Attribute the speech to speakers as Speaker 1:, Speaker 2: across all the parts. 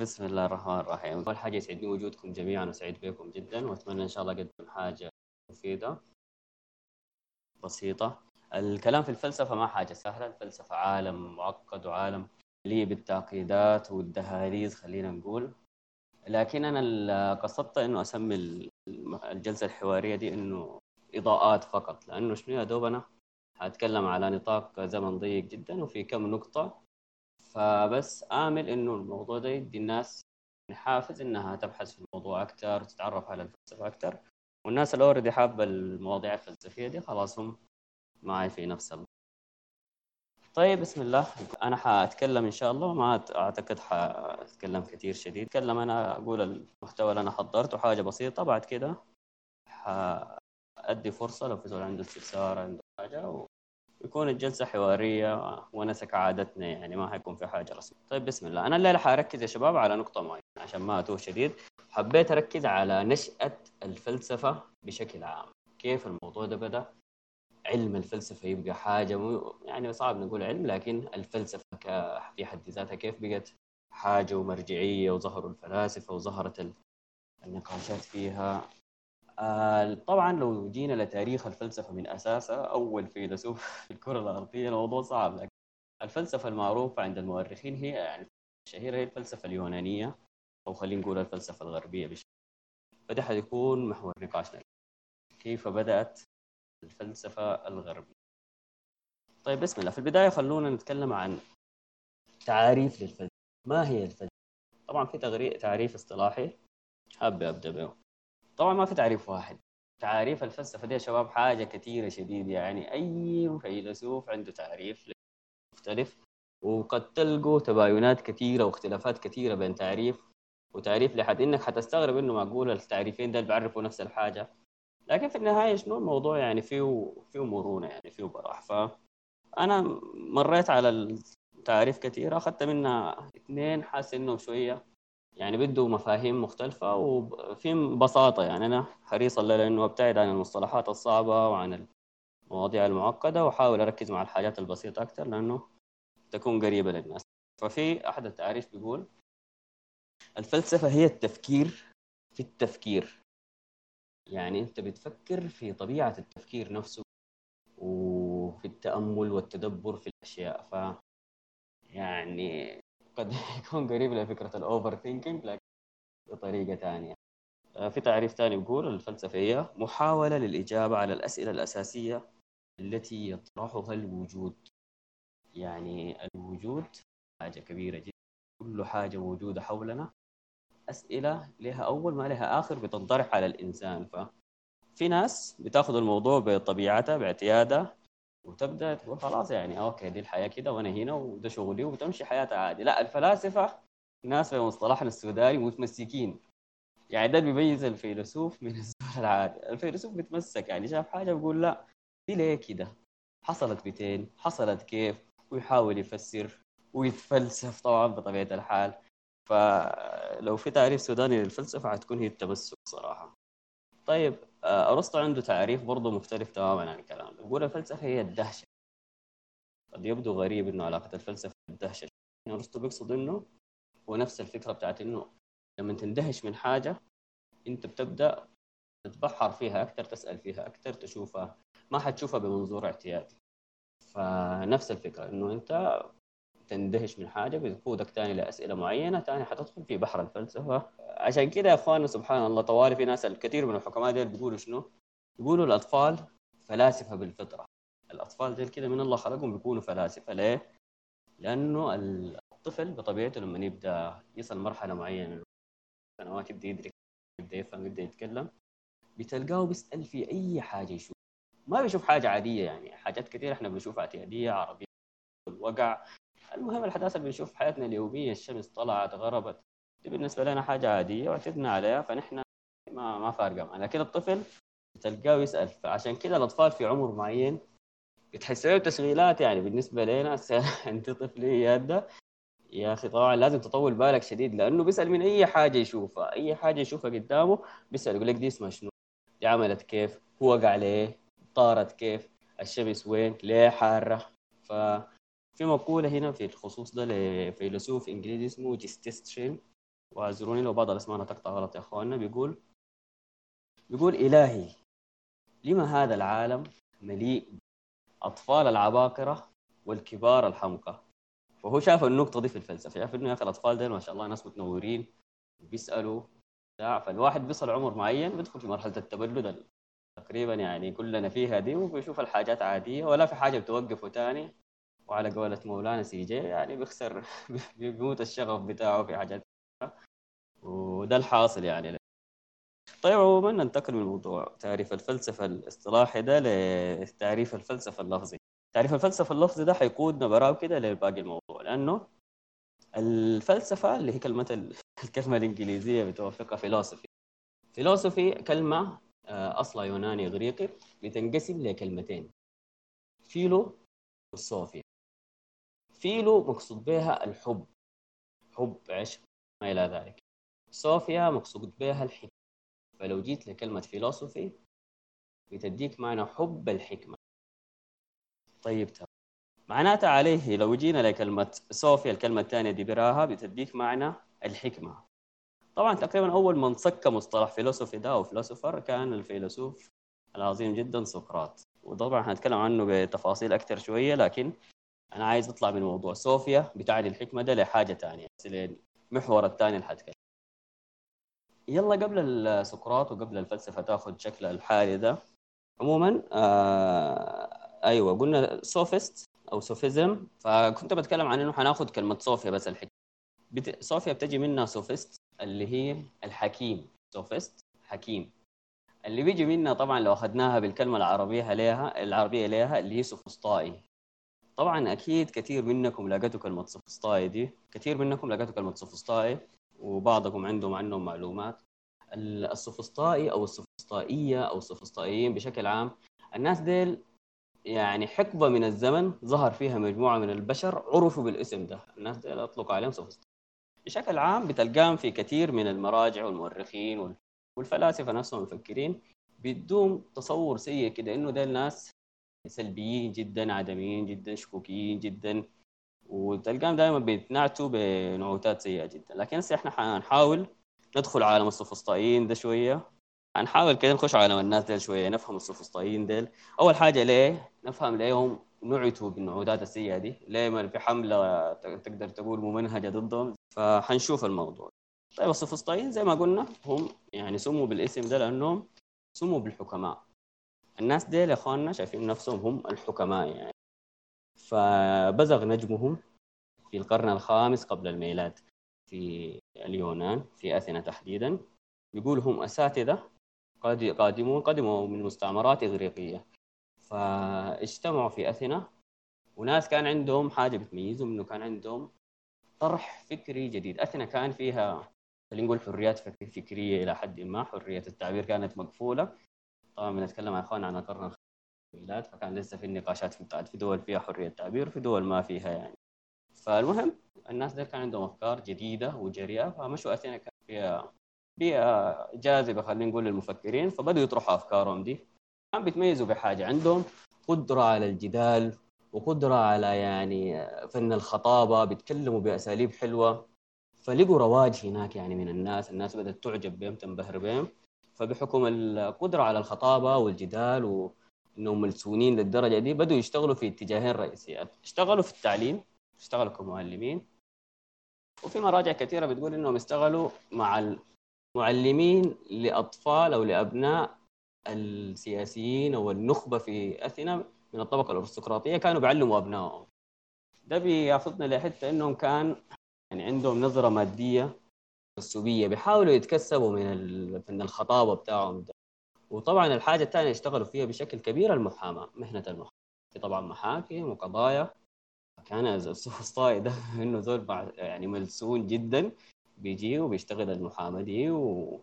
Speaker 1: بسم الله الرحمن الرحيم. أول حاجة يسعدني وجودكم جميعا وسعيد بكم جدا وأتمنى إن شاء الله أقدم حاجة مفيدة بسيطة. الكلام في الفلسفة ما حاجة سهلة. الفلسفة عالم معقد وعالم مليء بالتعقيدات والدهاليز خلينا نقول. لكن أنا قصدت إنه أسمي الجلسة الحوارية دي إنه إضاءات فقط. لأنه شنو يا دوب أنا هتكلم على نطاق زمن ضيق جدا وفي كم نقطة فبس آمل إنه الموضوع ده يدي الناس حافز إنها تبحث في الموضوع أكثر وتتعرف على الفلسفة أكثر والناس اللي اوريدي حابة المواضيع الفلسفية دي خلاص هم معي في نفس ال... طيب بسم الله. أنا حأتكلم إن شاء الله. ما أعتقد حأتكلم كثير شديد. أتكلم أنا أقول المحتوى اللي أنا حضرته. حاجة بسيطة. بعد كده حأدي فرصة. لو في زول عنده استفسار عنده حاجة يكون الجلسة حوارية ونسى كعادتنا يعني ما حيكون في حاجة رسمية. طيب بسم الله. أنا الليلة حركز يا شباب على نقطة معينة عشان ما أتوه شديد. حبيت أركز على نشأة الفلسفة بشكل عام. كيف الموضوع ده بدأ؟ علم الفلسفة يبقى حاجة مو يعني صعب نقول علم لكن الفلسفة في حد ذاتها كيف بقت؟ حاجة ومرجعية وظهروا الفلاسفة وظهرت النقاشات فيها. طبعا لو جينا لتاريخ الفلسفة من اساسها أول فيلسوف في الكرة الأرضية الموضوع صعب لكن الفلسفة المعروفة عند المؤرخين هي يعني الشهيرة هي الفلسفة اليونانية أو خلينا نقول الفلسفة الغربية بشكل فده حيكون محور نقاشنا. كيف بدأت الفلسفة الغربية؟ طيب بسم الله. في البداية خلونا نتكلم عن تعاريف للفلسفة. ما هي الفلسفة؟ طبعا في تعريف اصطلاحي. حابب أبدأ به طبعا ما في تعريف واحد. تعاريف الفلسفة دي يا شباب حاجة كثيره شديد يعني. أي فيلسوف عنده تعريف مختلف وقد تلقوا تباينات كثيره واختلافات كثيره بين تعريف وتعريف لحد إنك حتستغرب إنه معقول التعريفين ده بيعرفوا نفس الحاجة. لكن في النهاية شنو؟ الموضوع يعني فيه فيه مرونة يعني فيه براح. فانا مريت على التعريف كثيره أخذت منها اثنين حاسس انه شوية يعني بده مفاهيم مختلفة وفي بساطة يعني أنا حريص لأنه أبتعد عن المصطلحات الصعبة وعن المواضيع المعقدة وأحاول أركز مع الحاجات البسيطة أكثر لأنه تكون قريبة للناس. ففي أحد التعاريف بيقول الفلسفة هي التفكير في التفكير. يعني أنت بتفكر في طبيعة التفكير نفسه وفي التأمل والتدبر في الأشياء. ف يعني قد يكون قريب لفكرة الأوفر ثينكينج لكن بطريقة ثانية آه، في تعريف ثاني بيقول الفلسفة هي محاولة للإجابة على الأسئلة الأساسية التي يطرحها الوجود. يعني الوجود حاجة كبيرة جدا. كل حاجة موجودة حولنا. أسئلة لها أول ما لها آخر بتنطرح على الإنسان. ففي ناس بتاخذ الموضوع بطبيعتها باعتيادها وتبدأ تقول خلاص يعني okay دي الحياة كده وأنا هنا وده شغلي وتمشي حياتها عادي. لا الفلاسفة ناس في مصطلحنا السوداني متمسكين. يعني ده بيميز الفيلسوف من الزول العادي. الفيلسوف بيتمسك يعني شاف حاجة بيقول لا دي ليه كده؟ حصلت بتين حصلت كيف؟ ويحاول يفسر ويتفلسف طبعا بطبيعة الحال. فلو في تعريف سوداني للفلسفة حتكون هي التمسك صراحة. طيب آه، أرسطو عنده تعريف برضه مختلف تماما عن الكلام يقول الفلسفة هي الدهشة. قد يبدو غريب إنه علاقة الفلسفة بالدهشة. أرسطو بيقصد إنه هو نفس الفكرة بتاعت إنه لما تندهش من حاجة أنت بتبدأ تتبحر فيها أكثر تسأل فيها أكثر تشوفها. ما حتشوفها بمنظور اعتيادي. فنفس الفكرة إنه أنت تندهش من حاجة بتقودك تاني لأسئلة معينة تاني حتدخل في بحر الفلسفه عشان كده يا إخواننا سبحان الله طوالي في ناس الكثير من الحكماء ديل بيقولوا شنو؟ بيقولوا الأطفال فلاسفة بالفطرة. الأطفال ديل كده من الله خلقهم بيكونوا فلاسفة. ليه؟ لأنه الطفل بطبيعته لما يبدأ يصل مرحلة معينة من سنوات يبدأ يدرك يبدأ يفهم يبدأ يتكلم بتلقاه بيسأل في أي حاجة يشوف. ما بيشوف حاجة عادية يعني. حاجات كثير إحنا بنشوفها اعتياديه عربية الوقع. المهم الحداثة اللي بنشوف حياتنا اليومية الشمس طلعت غربت. دي بالنسبة لنا حاجة عادية واعتدنا عليها فنحن ما ما فارقة معنا. لكن الطفل تلقاه يسأل فعشان كده الأطفال في عمر معين بتحس له تشغيلات يعني بالنسبة لنا أنت طفلي يا يا أخي طبعا لازم تطول بالك شديد لأنه بيسأل من أي حاجة يشوفها. أي حاجة يشوفها قدامه بيسأل يقول لك دي اسمها شنو؟ دي عملت كيف؟ هو وقع ليه؟ طارت كيف؟ الشمس وين؟ ليه حارة؟ ف في مقولة هنا في الخصوص ده لفيلسوف إنجليزي اسمه جيستيسترين واعذروني لو بعض الأسماء تقطع غلط يا إخواننا بيقول بيقول إلهي لما هذا العالم مليء اطفال العباقرة والكبار الحمقى؟ فهو شاف النقطة دي في الفلسفة شاف إنه يا أخي الأطفال دول ما شاء الله ناس متنورين بيسألوا فالواحد بيصل عمر معين بيدخل في مرحلة التبلد تقريبا يعني كلنا فيها دي وبيشوف الحاجات عادية ولا في حاجة بتوقفه تاني. وعلى قولة مولانا سي جي يعني بيخسر بيموت الشغف بتاعه في حاجات وده الحاصل يعني. طيب عموما ننتقل من موضوع تعريف الفلسفة الاصطلاحي ده لتعريف الفلسفة اللفظي. تعريف الفلسفة اللفظي ده حيقودنا براه كده لباقي الموضوع لأنه الفلسفة اللي هي كلمة الكلمة الإنجليزية بتوافقها philosophy philosophy كلمة آه، اصلها يوناني اغريقي بتنقسم لكلمتين فيلو والصوفيا فيلو مقصود بها الحب. حب عشق ما إلى ذلك. صوفيا مقصود بها الحكمة. فلو جيت لكلمة philosophy بتديك معنى حب الحكمة. طيب تمام. معناتها عليه لو جينا لكلمة صوفيا الكلمة الثانية دي براها بتديك معنى الحكمة. طبعا تقريبا أول من صك مصطلح philosophy ده أو philosopher كان الفيلسوف العظيم جدا سقراط. وطبعا هنتكلم عنه بتفاصيل أكثر شوية لكن أنا عايز أطلع من موضوع صوفيا بتعني الحكمة ده لحاجة ثانية المحور الثاني اللي حتكلم. يلا قبل سقراط وقبل الفلسفة تاخذ شكل الحالي ده عموما آه أيوه قلنا sophist أو sophism فكنت بتكلم عن إنه حناخذ كلمة صوفيا بس الحكمة. بت... صوفيا بتجي منها sophist اللي هي الحكيم. sophist حكيم. اللي بيجي منها طبعا لو أخذناها بالكلمة العربية ليها العربية ليها اللي هي سوفسطائي. طبعا أكيد كثير منكم لقيتوا كلمة سوفسطائي دي. كثير منكم لقيتوا كلمة سوفسطائي وبعضكم عندهم عنهم معلومات. السوفسطائي أو السوفسطائيه أو السوفسطائيين بشكل عام الناس ديل يعني حقبة من الزمن ظهر فيها مجموعة من البشر عرفوا بالاسم ده. الناس دي أطلق عليهم سوفسطائيين بشكل عام بتلقاهم في كثير من المراجع والمؤرخين والفلاسفة نفسهم المفكرين بيدوم تصور سيء كده إنه ده الناس سلبيين جدا عدميين جدا شكوكيين جدا. وتلقاهم دائما بيتنعتوا بنعوتات سيئة جدا. لكن هسه إحنا حنحاول ندخل عالم السوفسطائيين ده شوية. هنحاول كده نخش عالم الناس ديل شوية نفهم السوفسطائيين ديل. أول حاجة ليه؟ نفهم ليه هم نعتوا بالنعوتات السيئة دي؟ ليه ما في حملة تقدر تقول ممنهجة ضدهم؟ فحنشوف الموضوع. طيب السوفسطائيين زي ما قلنا هم يعني سموا بالاسم ده لأنهم سموا بالحكماء. الناس يا اخواننا شايفين نفسهم هم الحكماء يعني. فبزغ نجمهم في القرن الخامس قبل الميلاد في اليونان في أثينا تحديدا. بيقول هم أساتذة قادمون قدموا من مستعمرات إغريقية. فاجتمعوا في أثينا وناس كان عندهم حاجة بتميزهم إنه كان عندهم طرح فكري جديد. أثينا كان فيها خلينا نقول حريات فكرية إلى حد ما حرية التعبير كانت مقفولة. طبعا بنتكلم يا أخوان عن القرن الميلاد فكان لسه في النقاشات في في دول فيها حرية تعبير وفي دول ما فيها يعني. فالمهم الناس دي كان عندهم أفكار جديدة وجريئة فمشوا أثينا كان فيها بيئه جاذبة خلينا نقول للمفكرين فبدوا يطرحوا أفكارهم دي. كان بيتميزوا بحاجة عندهم قدرة على الجدال وقدرة على يعني فن الخطابة بيتكلموا بأساليب حلوة. فلقوا رواج هناك يعني من الناس الناس بدأت تعجب بهم تنبهر بهم فبحكم القدرة على الخطابة والجدال وإنهم ملسونين للدرجة دي بدوا يشتغلوا في اتجاهين رئيسيات اشتغلوا في التعليم اشتغلوا كمعلمين. وفي مراجع كثيرة بتقول إنهم اشتغلوا مع معلمين لأطفال أو لأبناء السياسيين أو النخبة في أثينا من الطبقة الأرستقراطية كانوا بيعلموا أبنائهم. ده بياخذنا لحتة إنهم كان يعني عندهم نظرة مادية تسوبيه بيحاولوا يتكسبوا من من الخطابة بتاعهم ده. وطبعا الحاجة الثانية اشتغلوا فيها بشكل كبير المحاماة مهنة المحاماة. في طبعا محاكم وقضايا. كان السوفسطائي ده إنه زول يعني ملسون جدا. بيجي وبيشتغل المحاماة دي و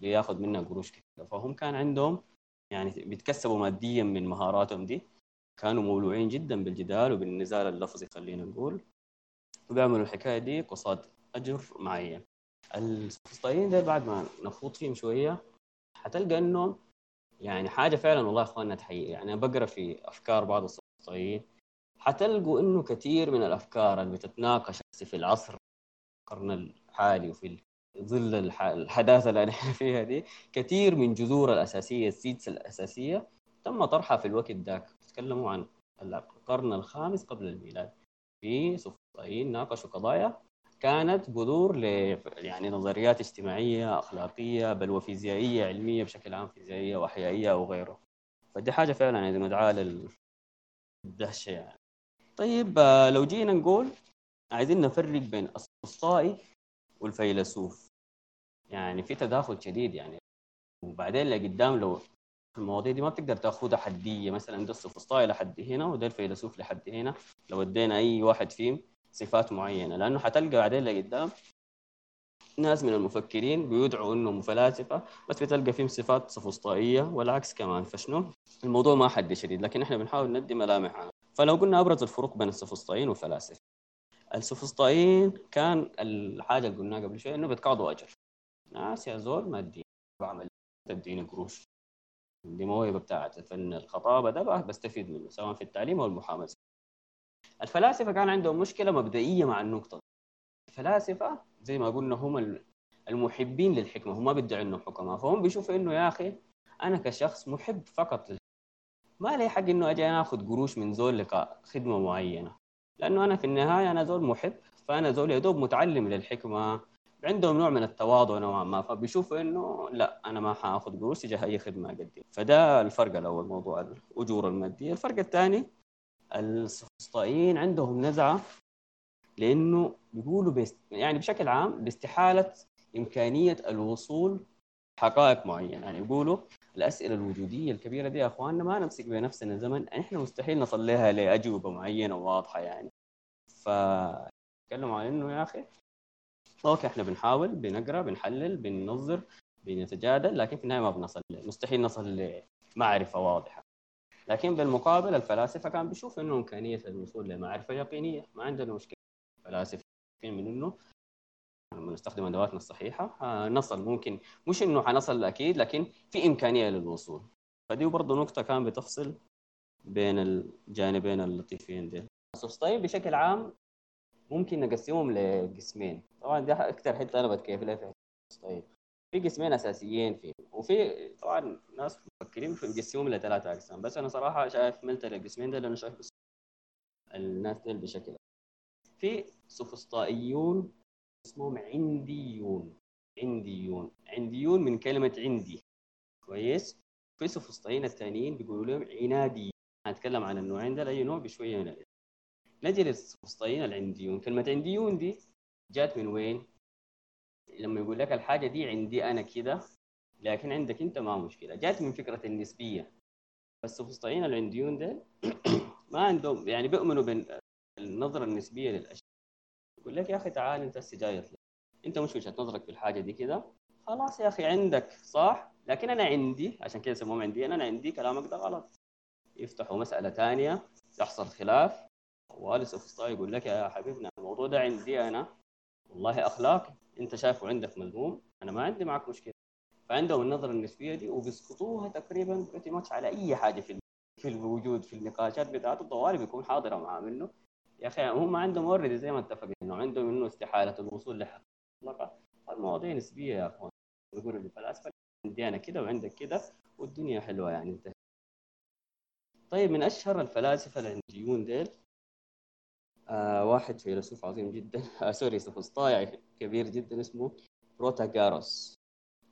Speaker 1: بياخذ منها قروش كثيره فهم كان عندهم يعني بيتكسبوا ماديا من مهاراتهم دي. كانوا مولوعين جدا بالجدال وبالنزال اللفظي خلينا نقول. وبيعملوا الحكاية دي قصاد أجر معين السوفسطائيين ده بعد ما نخوض فيهم شوية حتلقى انهم يعني حاجة فعلا والله إخواننا تحيي يعني بقرأ في أفكار بعض السوفسطائيين حتلقوا إنه كثير من الأفكار اللي بتتناقش في العصر القرن الحالي وفي ظل الحداثة اللي إحنا فيها دي كثير من جذور الأساسية السيدس الأساسية تم طرحها في الوقت ذاك. تكلموا عن القرن الخامس قبل الميلاد. في سفسطائيين ناقشوا قضايا كانت بذور ل يعني نظريات اجتماعية أخلاقية بل وفيزيائية علمية بشكل عام فيزيائية وأحيائية أو غيره. فدي حاجة فعلا يعني مدعاه للدهشه يعني. طيب آه، لو جينا نقول عايزين نفرق بين السفسطائي والفيلسوف. يعني في تداخل شديد يعني. وبعدين لقدام لو المواضيع دي ما بتقدر تأخذها حدية. مثلا ده السفسطائي لحد هنا وده الفيلسوف لحد هنا. لو ادينا أي واحد فيهم صفات معينة لأنه حتلقى بعدين لقدام ناس من المفكرين بيدعوا انهم فلاسفه بس بتلقى فيهم صفات سفسطائية والعكس كمان. فشنو؟ الموضوع ما حد شديد لكن إحنا بنحاول ندي ملامح عنه فلو قلنا أبرز الفروق بين السفسطائيين والفلاسفة السفسطائيين كان الحاجة اللي قلناها قبل شوي إنه بيتقاضوا أجر. ناس يا زول ما اديني بعمل تديني قروش. دي موهبه بتاعت فن الخطابة ده بستفيد منه سواء في التعليم أو المحاماه الفلاسفة كان عندهم مشكلة مبدئية مع النقطة الفلاسفة زي ما قلنا هم المحبين للحكمة هم ما بيدعوا إنهم حكماء. فهم بيشوفوا إنه يا أخي أنا كشخص محب فقط للحكمة. ما لي حق إنه أجي آخذ قروش من زول لقاء خدمة معينة. لأنه أنا في النهاية أنا زول محب فأنا زول يا دوب متعلم للحكمة عندهم نوع من التواضع نوعا ما. فبيشوفوا إنه لا أنا ما حآخذ قروش تجاه أي خدمة اقدم فده الفرق الأول موضوع الأجور المادية. الفرق الثاني السفسطائيين عندهم نزعة لأنه بيقولوا بيست يعني بشكل عام باستحالة إمكانية الوصول حقائق معينة. يعني يقولوا الأسئلة الوجودية الكبيرة دي يا أخواننا ما نمسك بنفسنا زمن إحنا مستحيل نصل لها لأجوبة معينة وواضحة يعني. فتكلموا عن إنه يا أخي أوكي إحنا بنحاول بنقرأ بنحلل بننظر بنتجادل لكن في النهاية ما بنصل مستحيل نصل لمعرفة واضحة. لكن بالمقابل الفلاسفة كان بيشوف إنه إمكانية الوصول لمعرفه يقينية. ما عندنا مشكلة. فلاسفه من إنه لما نستخدم أدواتنا الصحيحة آه، نصل. ممكن مش إنه حنصل أكيد لكن في إمكانية للوصول. فدي برضه نقطة كان بتفصل بين الجانبين اللطيفين دي السوستاين بشكل عام ممكن نقسمهم لقسمين. طبعا دي أكثر حتة أنا بتكيف لها في السوستاين في قسمين أساسيين فيه وفي طبعا ناس مفكرين في يقسموهم لثلاثه أقسام بس أنا صراحة شايف ملت القسمين ده لأنه شايف الناس دي بشكل في سفسطائيون اسمهم عنديون عنديون عنديون من كلمة عندي. كويس؟ في سفسطائيين الثانيين بيقولوا لهم عنادي هنتكلم عن النوعين ده أي نوع بشوية من الاسم نجي للسفسطائيين العنديون. كلمة عنديون دي جات من وين؟ لما يقول لك الحاجة دي عندي أنا كده لكن عندك أنت ما مشكلة. جات من فكرة النسبية. فالسفسطائيين العنديون ده ما عندهم يعني بيؤمنوا بالنظرة النسبية للأشياء. يقول لك يا أخي تعال أنت هسه أنت مش وجهة نظرك في الحاجة دي كده؟ خلاص يا أخي عندك صح؟ لكن أنا عندي عشان كده يسموهم عندي أنا عندي كلامك ده غلط. يفتحوا مسألة ثانية يحصل خلاف. والس افسطائي يقول لك يا حبيبنا الموضوع ده عندي أنا. والله أخلاقي. انت شايفه عندك مذموم أنا ما عندي معك مشكلة. فعندهم النظرة النسبية دي وبيسقطوها تقريبا على أي حاجة في في الوجود في النقاشات بتاعته. الطوارئ بيكون حاضرة معاه منه. يا أخي هم عندهم already زي ما اتفقنا إنه عندهم إنه استحالة الوصول لحقيقه المواضيع نسبية يا أخوان. يقول الفلاسفه عندي أنا كده وعندك كده والدنيا حلوة يعني انت طيب من أشهر الفلاسفة العنديون ديل آه واحد فيلسوف عظيم جدا. آه sorry سفسطائي كبير جدا اسمه بروتاغوراس.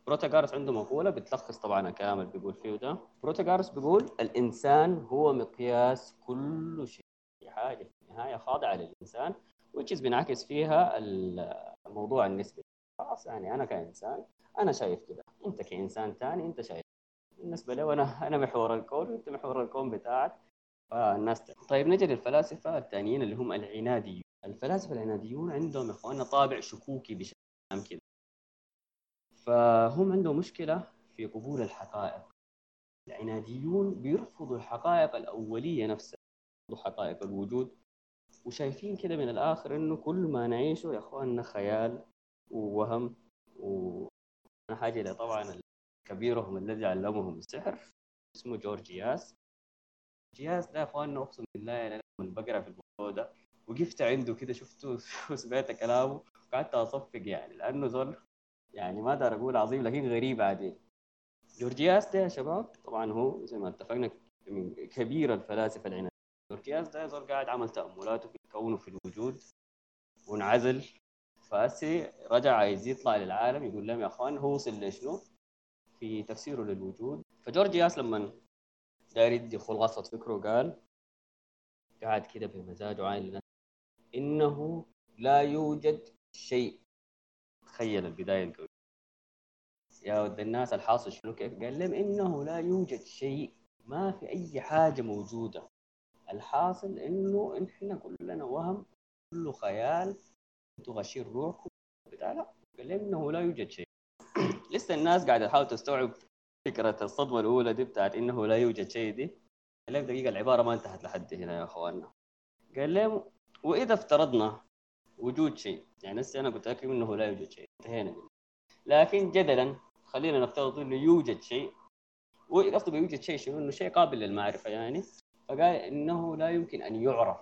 Speaker 1: بروتاغوراس عنده مقولة بتلخص طبعا كامل بيقول فيه ده. بروتاغوراس بيقول الإنسان هو مقياس كل شيء. حاجة النهاية خاضعة للإنسان وتشيز بينعكس فيها الموضوع النسبي. خلاص يعني أنا كإنسان أنا شايف كده. أنت كإنسان ثاني أنت شايف بالنسبة لي وأنا أنا محور الكون وانت محور الكون بتاعك. فالناس طيب نجي للفلاسفه الثانيين اللي هم العناديون. الفلاسفة العناديون عندهم إخواننا طابع شكوكي بشكل عام كده. فهم عندهم مشكلة في قبول الحقائق. العناديون بيرفضوا الحقائق الأولية نفسها حقائق الوجود. وشايفين كده من الآخر إنه كل ما نعيشه يا إخواننا خيال ووهم. و حاجة طبعا كبيرهم الذي علمهم السحر اسمه جورجياس جياس ده يا اخواننا أقسم بالله أنا لما بقرا في الموضوع ده. وقفت عنده كده شفته وسمعت كلامه قعدت أصفق يعني لأنه زول يعني ما دار أقول عظيم لكن غريب عادي جورجياس ده يا شباب طبعا هو زي ما اتفقنا من كبير الفلاسفة العناد. جورجياس ده زول قاعد عمل تأملاته في الكون وفي الوجود وانعزل فأسي رجع عايز يطلع للعالم يقول لهم يا إخوان هو وصل لشنو؟ في تفسيره للوجود. فجورجياس لما داير يدي خلاصة فكره قال قاعد كده بمزاجه عين لنفسه. إنه لا يوجد شيء. تخيل البداية القوية. يا ود الناس الحاصل شنو كيف؟ قال لهم إنه لا يوجد شيء. ما في أي حاجة موجودة. الحاصل إنه إحنا كلنا وهم كله خيال. أنتوا غشين روحكم. بتاع لا. قال لهم إنه لا يوجد شيء. لسه الناس قاعدة تحاول تستوعب فكرة الصدمة الأولى دي بتاعت إنه لا يوجد شيء دي. قال لهم دقيقة العبارة ما انتهت لحد هنا يا أخواننا. قال لهم وإذا افترضنا وجود شيء يعني هسه أنا قلت لكم إنه لا يوجد شيء. انتهينا. منه لكن جدلا خلينا نفترض إنه يوجد شيء. وقصده بيوجد شيء شنو؟ إنه شيء قابل للمعرفة يعني. فقال إنه لا يمكن أن يعرف.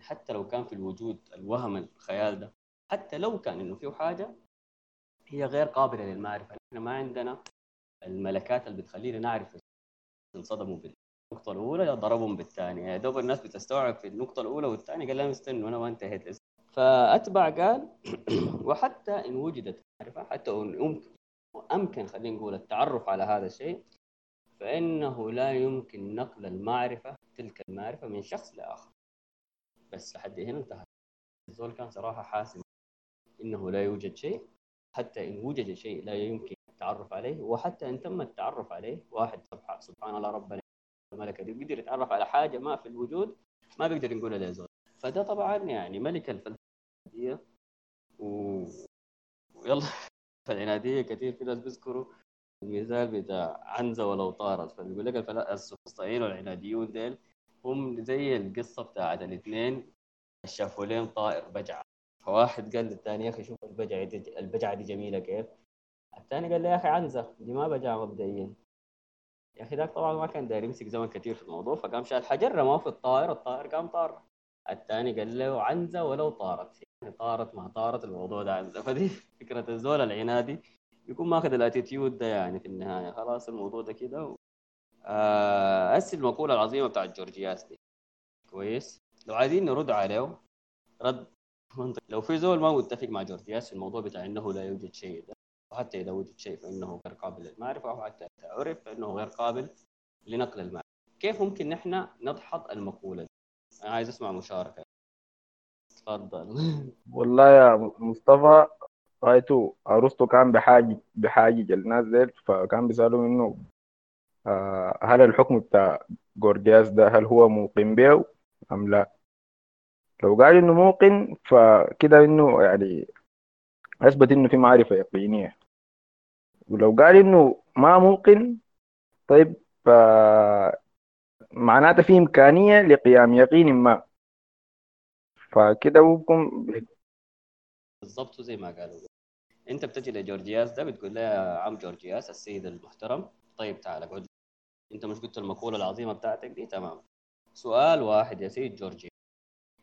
Speaker 1: حتى لو كان في الوجود الوهم الخيال ده حتى لو كان إنه فيه حاجة هي غير قابلة للمعرفة. إحنا ما عندنا الملكات اللي بتخلينا نعرف انصدموا بالنقطة الأولى ضربهم بالثانية. يا دوب الناس بتستوعب في النقطة الأولى والثانية قال لهم استنوا أنا ما انتهيت. لسه فأتبع قال وحتى إن وجدت معرفة حتى إن وامكن خلينا نقول التعرف على هذا الشيء فإنه لا يمكن نقل المعرفة تلك المعرفة من شخص لآخر. بس لحد هنا انتهى. الزول كان صراحة حاسم إنه لا يوجد شيء حتى إن وجد شيء لا يمكن التعرف عليه وحتى إن تم التعرف عليه واحد سبحان, الله ربنا الملكه دي بيقدر يتعرف على حاجة ما في الوجود ما بيقدر نقولها لزول فده طبعا يعني ملك الفلسفة. و... ويلا فالعنادية كثير في ناس بيذكروا المثال بتاع عنزة ولو طارت. فبيقول لك السفسطائيين والعناديون ديل هم زي القصة بتاعت الاثنين شافوا لهم طائر بجعة. فواحد قال للثاني يا أخي شوف البجعة دي البجعة دي جميلة كيف؟ الثاني قال له يا أخي عنزة دي ما بجعه مبدئيا. يا أخي ذاك طبعا ما كان داير يمسك زمن كثير في الموضوع فقام شال حجر رماه في الطائر الطائر قام طار. الثاني قال له عنزة ولو طارت يعني طارت ما طارت الموضوع ده عنزة. فدي فكرة الزول العنادي يكون ماخذ ال attitude ده يعني في النهاية. خلاص الموضوع ده كده و... آه المقولة العظيمة بتاعت جورجياس دي. كويس. لو عايزين نرد عليه رد منطق. لو في زول ما متفق مع جورجياس في الموضوع بتاع إنه لا يوجد شيء ده وحتى إذا وجد شيء فانه غير قابل للمعرفة أو حتى اذا عرف فانه غير قابل لنقل المعرفة. كيف ممكن نحن نضحض المقولة دي؟ أنا عايز أسمع مشاركة. تفضل.
Speaker 2: والله يا مصطفى رايته أرسطو كان بحاجة بحاجة الناس ديل فكان بيسألوا إنه آه هل الحكم بتاع جورجياس ده هل هو موقن به أم لا؟ لو قال إنه موقن فكده إنه يعني أثبت إنه في معرفة يقينية. ولو قال إنه ما موقن طيب معناته في إمكانية لقيام يقين ما. فكده ممكن
Speaker 1: بالضبط زي ما قالوا. أنت بتجي لجورجياس ده بتقول له يا عم جورجياس السيد المحترم. طيب تعال اقعد أنت مش قلت المقولة العظيمة بتاعتك دي؟ تمام. سؤال واحد يا سيد جورجياس.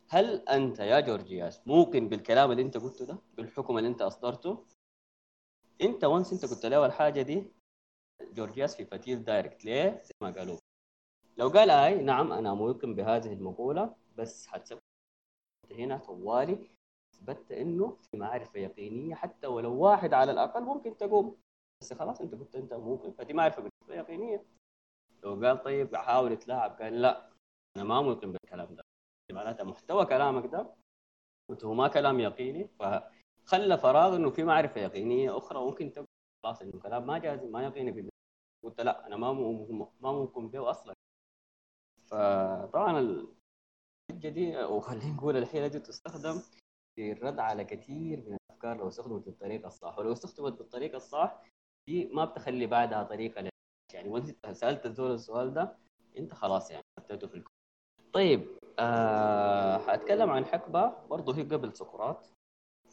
Speaker 1: هل أنت يا جورجياس موقن بالكلام اللي أنت قلته ده بالحكم اللي أنت أصدرته انت وانس انت قلت له الحاجة دي جورجياس في فتيل direct. ليه؟ زي ما قالوا. لو قال اي نعم أنا موقن بهذه المقولة بس حتثبت هنا طوالي. اثبتت إنه في معرفة يقينية حتى ولو واحد على الأقل ممكن تقوم. بس خلاص انت قلت أنت ممكن فدي معرفة يقينية. لو قال طيب حاول يتلاعب قال لا أنا ما ممكن بالكلام ده. معناتها محتوى كلامك ده هو ما كلام يقيني فخلى فراغ إنه في معرفة يقينية أخرى ممكن تقول خلاص إنه كلام ما جاز ما يقيني في قلت لا أنا ما ما ممكن به أصلا. فطبعا الحجة دي وخلينا نقول الحيلة دي تستخدم في الرد على كثير من الأفكار لو استخدمت بالطريقة الصح. ولو استخدمت بالطريقة الصح دي ما بتخلي بعدها طريقة يعني وأنت سألت الزول السؤال ده أنت خلاص يعني حطيته في الكون. طيب آه حأتكلم عن حقبة برضه هي قبل سقراط.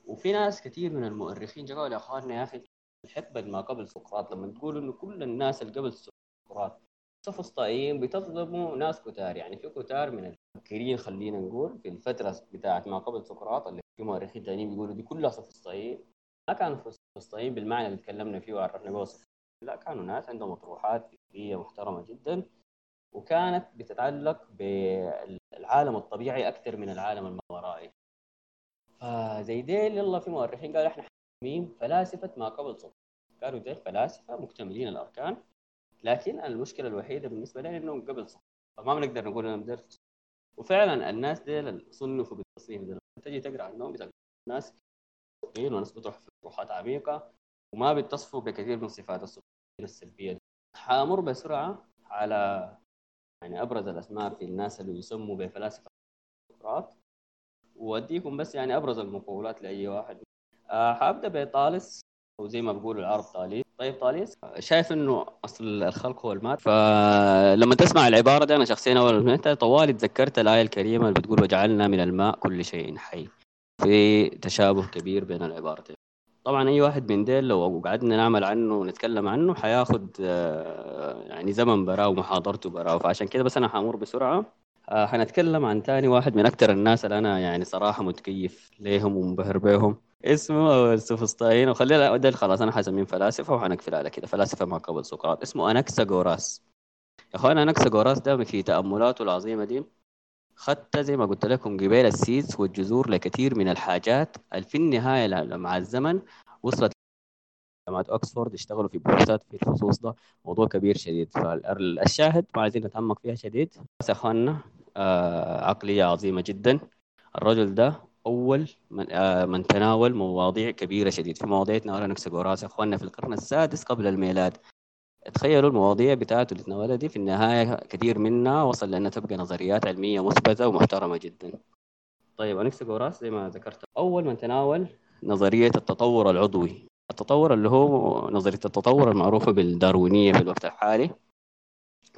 Speaker 1: وفي ناس كثير من المؤرخين جاوا يا أخواننا يا أخي الحقبه ما قبل سقراط؟ لما تقول إنه كل الناس اللي قبل سقراط سفسطائيين بتظلموا ناس كتار. يعني في كتار من المفكرين خلينا نقول في الفترة بتاعت ما قبل سقراط اللي في مؤرخين تانيين بيقولوا دي كلها سوفسطائيين ما كانوا سوفسطائيين بالمعنى اللي تكلمنا فيه وعرفنا به لا كانوا ناس عندهم اطروحات فكرية محترمة جدا وكانت بتتعلق بالعالم الطبيعي أكثر من العالم الماورائي فزي ديل يلا في مؤرخين قالوا إحنا حاكمين فلاسفة ما قبل سقراط قالوا ديل فلاسفه مكتملين الأركان لكن المشكلة الوحيدة بالنسبة لنا إنهم قبل سقراط فما بنقدر نقول إنهم ديل وفعلا الناس ديل صنفوا بالتصنيف ده تجي تقرأ عنهم ناس وناس بتروح في روحات عميقة وما بيتصفوا بكثير من صفات السلبية دي. حامر بسرعة على يعني أبرز الأسماء في الناس اللي يسموا بفلاسفة سقراط واديكم بس يعني أبرز المقولات لأي واحد. أه حأبدأ بطالس وزي ما بيقولوا العرب طاليس. طيب طاليس شايف إنه أصل الخلق هو المات. فلما تسمع العبارة دي أنا شخصيا أول انت طوالي تذكرت الآية الكريمة اللي بتقول وجعلنا من الماء كل شيء حي في تشابه كبير بين العبارتين. طبعا أي واحد من ديل لو قعدنا نعمل عنه ونتكلم عنه حياخد يعني زمن براه ومحاضرته براه فعشان كده بس أنا حأمر بسرعة. حنتكلم عن تاني واحد من أكثر الناس اللي أنا يعني صراحة متكيف ليهم ومنبهر بهم اسمه السوفسطائيين وخلينا ديل خلاص أنا حسميهم فلاسفة وحنقفل على كده. فلاسفة ما قبل سقراط اسمه انكساغوراس يا اخوانا انكساغوراس ده في تأملاته العظيمة دي خدت زي ما قلت لكم قبيل ال seeds والجذور لكثير من الحاجات اللي في النهاية مع الزمن وصلت جامعة اوكسفورد اشتغلوا في بحوثات في الخصوص ده. موضوع كبير شديد. فالشاهد ما عايزين نتعمق فيها شديد. بس يا آه عقلية عظيمة جدا. الرجل ده أول من, آه من تناول مواضيع كبيرة شديد. في مواضيع تناولها نكساغوراس يا إخواننا في القرن السادس قبل الميلاد. تخيلوا المواضيع بتاعته اللي تناولها دي في النهاية كثير منها وصل لأنها تبقى نظريات علمية مثبتة ومحترمة جدا. طيب انكساغوراس زي ما ذكرت أول من تناول نظرية التطور العضوي. التطور اللي هو نظرية التطور المعروفة بالداروينية في الوقت الحالي.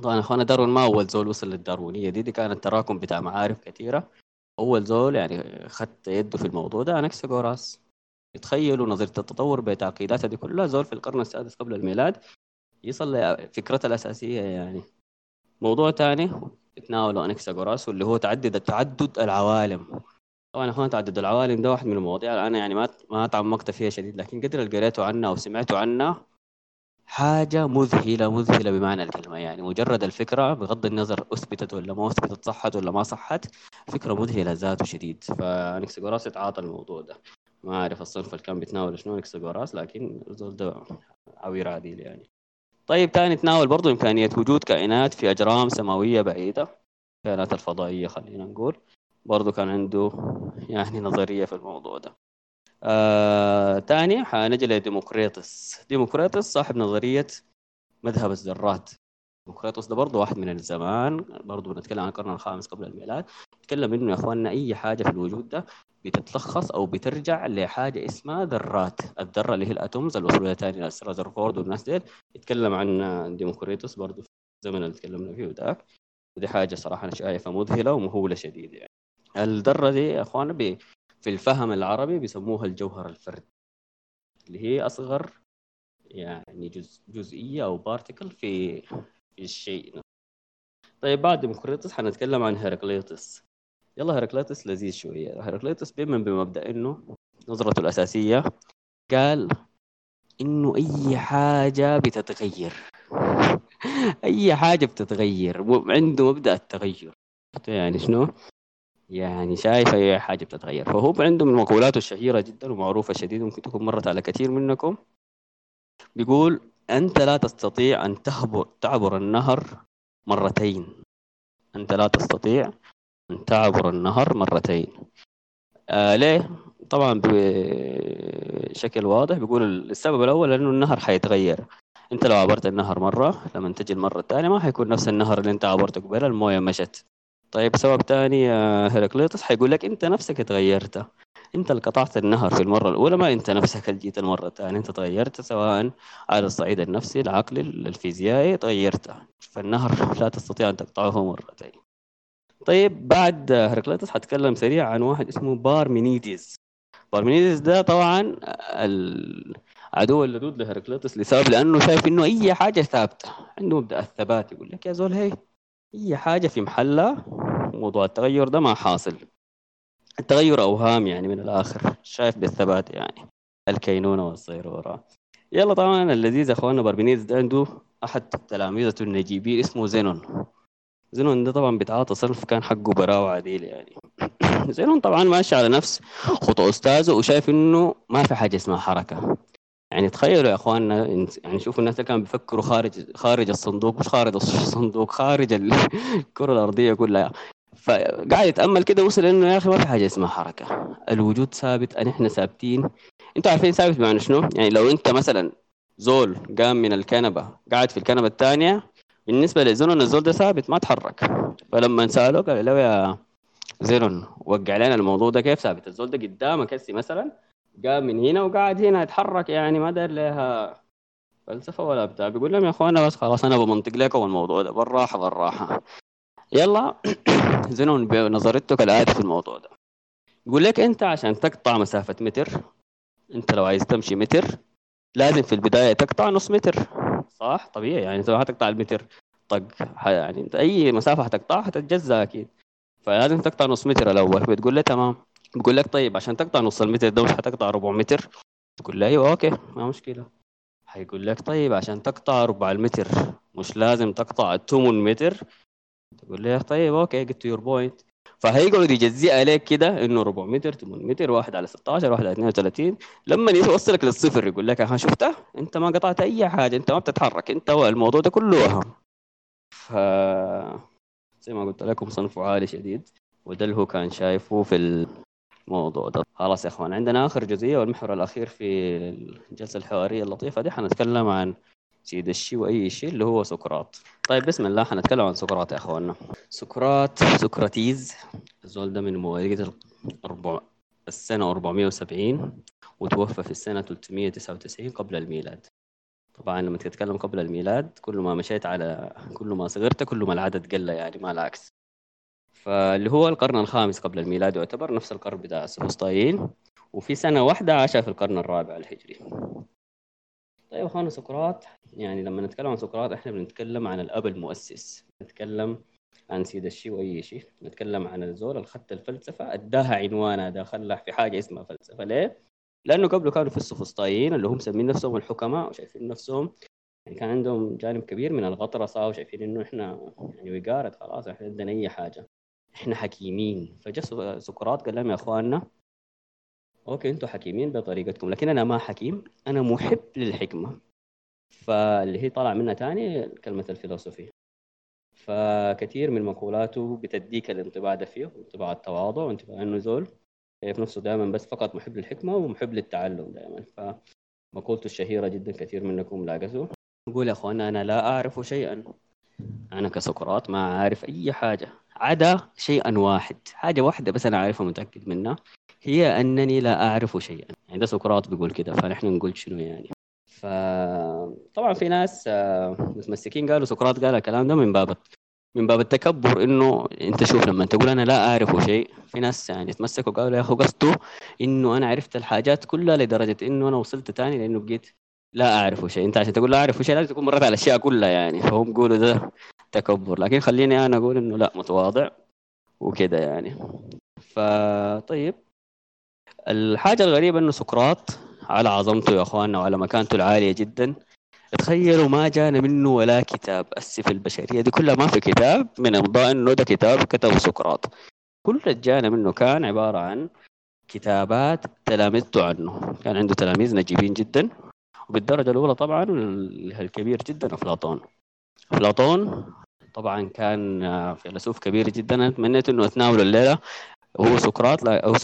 Speaker 1: طبعا اخوانا داروين ما أول زول وصل للداروينية دي دي كانت تراكم بتاع معارف كثيره أول زول يعني خدت يده في الموضوع ده انكساغوراس يتخيلوا نظرية التطور بتعقيداتها دي كلها زول في القرن السادس قبل الميلاد يصل لفكرتها الأساسية يعني. موضوع تاني تناوله أنكساغوراس واللي هو تعدد تعدد العوالم. طبعا أخوان تعدد العوالم ده واحد من المواضيع أنا يعني ما ما تعمقت فيها شديد لكن قدر اللي قريته عنها أو سمعته عنها حاجة مذهلة مذهلة بمعنى الكلمة. يعني مجرد الفكرة بغض النظر أثبتت ولا ما أثبتت صحت ولا ما صحت فكرة مذهلة ذاته شديد. فانكساغوراس اتعاطى الموضوع ده. ما أعرف الصنف اللي كان بيتناول شنو انكساغوراس لكن الزول ده عوير عديل يعني. طيب تاني تناول برضو إمكانية وجود كائنات في أجرام سماوية بعيدة كائنات الفضائية خلينا نقول. برضو كان عنده يعني نظرية في الموضوع ده. آه تاني حنجي لديموكريطس ديموكريطس صاحب نظرية مذهب الذرات. ديموكريطس ده برضه واحد من الزمان. برضه بنتكلم عن القرن الخامس قبل الميلاد. تكلم إنه يا أخواننا أي حاجة في الوجود ده بتتلخص أو بترجع لحاجة اسمها ذرات. الذرة اللي هي ال atoms المسؤوله ثاني رذرفورد والناس ديل يتكلم عن ديموكريتوس برضه في الزمن اللي تكلمنا فيه ذاك ودي حاجة صراحة أنا شايفها مذهلة ومهولة شديد يعني. الذرة دي يا اخوانا في الفهم العربي بيسموها الجوهر الفردي اللي هي أصغر يعني جزء جزئية أو particle في في الشيء طيب بعد ديموكريتوس حنتكلم عن هيراكليتوس يلا هيراكليتوس لذيذ شوية. هيراكليتوس بيؤمن بمبدأ إنه نظرته الأساسية قال إنه أي حاجة بتتغير. أي حاجة بتتغير عنده مبدأ التغير. يعني شنو؟ يعني شايف أي حاجة بتتغير. فهو عنده من مقولاته الشهيرة جدا ومعروفة شديد ممكن تكون مرت على كثير منكم. بيقول أنت لا تستطيع أن تهبر تعبر النهر مرتين. أنت لا تستطيع أن تعبر النهر مرتين. آه ليه؟ طبعا بشكل واضح. بيقول السبب الأول أنه النهر حيتغير. أنت لو عبرت النهر مرة لما تجي المرة الثانية ما حيكون نفس النهر اللي أنت عبرته قبل الموية مشت. طيب سبب تاني هيراكليتوس حيقول لك انت نفسك تغيرت. انت اللي قطعت النهر في المرة الأولى ما انت نفسك اللي جيت المرة الثانية. انت تغيرت سواء على الصعيد النفسي العقلي الفيزيائي تغيرت. فالنهر لا تستطيع أن تقطعه مرتين. طيب بعد هيراكليتوس حتكلم سريع عن واحد اسمه بارمينيديز بارمينيديز ده طبعا العدو اللدود لهيراكليتوس لسبب لأنه شايف إنه أي حاجة ثابتة عنده مبدأ الثبات يقول لك يا زول هي أي حاجة في محلها موضوع التغير ده ما حاصل. التغير أوهام يعني من الآخر شايف بالثبات يعني الكينونة والصيروره يلا طبعا اللذيذ أخواننا باربينيز ده عنده أحد تلاميذة النجيبين اسمه زينون. زينون ده طبعا بيتعاطى صنف كان حقه براوة عديل يعني. زينون طبعا ماشي على نفس خطى أستاذه وشايف إنه ما في حاجة اسمها حركة. يعني تخيلوا يا اخواننا يعني شوفوا الناس اللي كانوا بيفكروا خارج خارج الصندوق مش خارج الصندوق خارج الكرة الأرضية كلها. فقاعد يتأمل كده وصل إنه يا أخي ما في حاجة اسمها حركة. الوجود ثابت ان إحنا ثابتين. أنتوا عارفين ثابت بمعنى شنو؟ يعني لو انت مثلا زول قام من الكنبة قاعد في الكنبة الثانية بالنسبة لزينون الزول ده ثابت ما تحرك. فلما سألوه قال له يا زينون وقع لنا الموضوع ده كيف ثابت؟ الزول ده قدامك هسي مثلا قام من هنا وقاعد هنا يتحرك يعني ما دار لها فلسفة ولا بتاع. بيقول لهم يا أخوانا بس خلاص أنا بمنطق لكم الموضوع ده بالراحة بالراحة. يلا زينون بنظرته كالاتي في الموضوع ده. يقول لك أنت عشان تقطع مسافة متر أنت لو عايز تمشي متر لازم في البداية تقطع نص متر. صح؟ طبيعي يعني انت هتقطع المتر طق يعني أنت أي مسافة هتقطعها هتتجزأ أكيد. فلازم تقطع نص متر الأول. بتقول له تمام. بقول لك طيب عشان تقطع نص المتر ده مش هتقطع ربع متر؟ تقول له أيوه أوكي ما مشكلة. هيقول لك طيب عشان تقطع ربع المتر مش لازم تقطع 8 متر؟ تقول له طيب okay جبت your point فهيقعد يجزئ عليك كده إنه 400 متر 800 متر 1 على 16 1 على 32 لما يوصلك للصفر يقول لك ها شفتها؟ أنت ما قطعت أي حاجة أنت ما بتتحرك أنت الموضوع ده كله وهم ف زي ما قلت لكم صنفه عالي شديد وده اللي هو كان شايفه في الموضوع ده خلاص يا إخوان عندنا آخر جزئية والمحور الأخير في الجلسة الحوارية اللطيفة دي. حنتكلم عن سيد الشيء وأي شيء اللي هو سقراط. طيب بسم الله. حنتكلم عن سقراط يا اخواننا سقراط سقراطيز الزول ده من مواليد الربع السنة 470 وتوفى في السنة 399 قبل الميلاد. طبعا لما تتكلم قبل الميلاد كل ما مشيت على كل ما صغرت كل ما العدد قل يعني ما العكس. فاللي هو القرن الخامس قبل الميلاد يعتبر نفس القرن بتاع السفسطائيين وفي سنة واحدة عاشها في القرن الرابع الهجري. طيب اخوانا سقراط يعني لما نتكلم عن سقراط إحنا بنتكلم عن الأب المؤسس. نتكلم عن سيد الشيء واي شيء نتكلم عن الزول الخط الفلسفة أداها عنوانها ده في حاجة اسمها فلسفة. ليه؟ لأنه قبله كانوا في السفسطائيين اللي هم مسمين نفسهم الحكماء وشايفين نفسهم يعني كان عندهم جانب كبير من الغطرسة وشايفين إنه إحنا يعني وقارت خلاص إحنا عندنا أي حاجة. إحنا حكيمين. فجاء سقراط قال لهم يا إخواننا أوكي أنتم حكيمين بطريقتكم لكن أنا ما حكيم أنا محب للحكمة. فاللي هي طالع منها تاني كلمة الفلسفي فكثير من مقولاته بتديك الانطباع ده فيه انطباع التواضع وانطباع إنه زول شايف نفسه دائما بس فقط محب للحكمة ومحب للتعلم دائما فمقولته الشهيرة جدا كثير منكم لاقته يقول يا اخوانا أنا لا أعرف شيئا. أنا كسقراط ما عارف أي حاجة. عدا شيئا واحد. حاجة واحدة بس أنا عارفها متاكد منها. هي أنني لا أعرف شيئا. يعني ده سقراط بيقول كده فنحن نقول شنو يعني. فطبعا في ناس آه، متمسكين قالوا سقراط قال الكلام ده من باب من باب التكبر إنه أنت شوف لما تقول أنا لا أعرف شيء في ناس يعني تمسكوا قالوا يا اخو قصده إنه أنا عرفت الحاجات كلها لدرجة إنه أنا وصلت تاني لأنه بقيت لا أعرف شيء أنت عشان تقول لا أعرف شيء لازم تكون مرت على الأشياء كلها يعني. فهم يقولوا ده تكبر. لكن خليني أنا أقول إنه لا متواضع وكده يعني. فطيب الحاجة الغريبة إنه سقراط على عظمته يا أخواننا وعلى مكانته العالية جدا. تخيلوا ما جانا منه ولا كتاب. أسي في البشرية دي كلها ما في كتاب. من أمضاء إنه ده كتاب كتبه سقراط. كل اللي جانا منه كان عبارة عن كتابات تلامذته عنه. كان عنده تلاميذ نجيبين جدا. وبالدرجة الأولى طبعا الكبير جدا أفلاطون. أفلاطون طبعا كان فيلسوف كبير جدا. أنا تمنيت إنه أتناول الليلة هو سقراط لا أو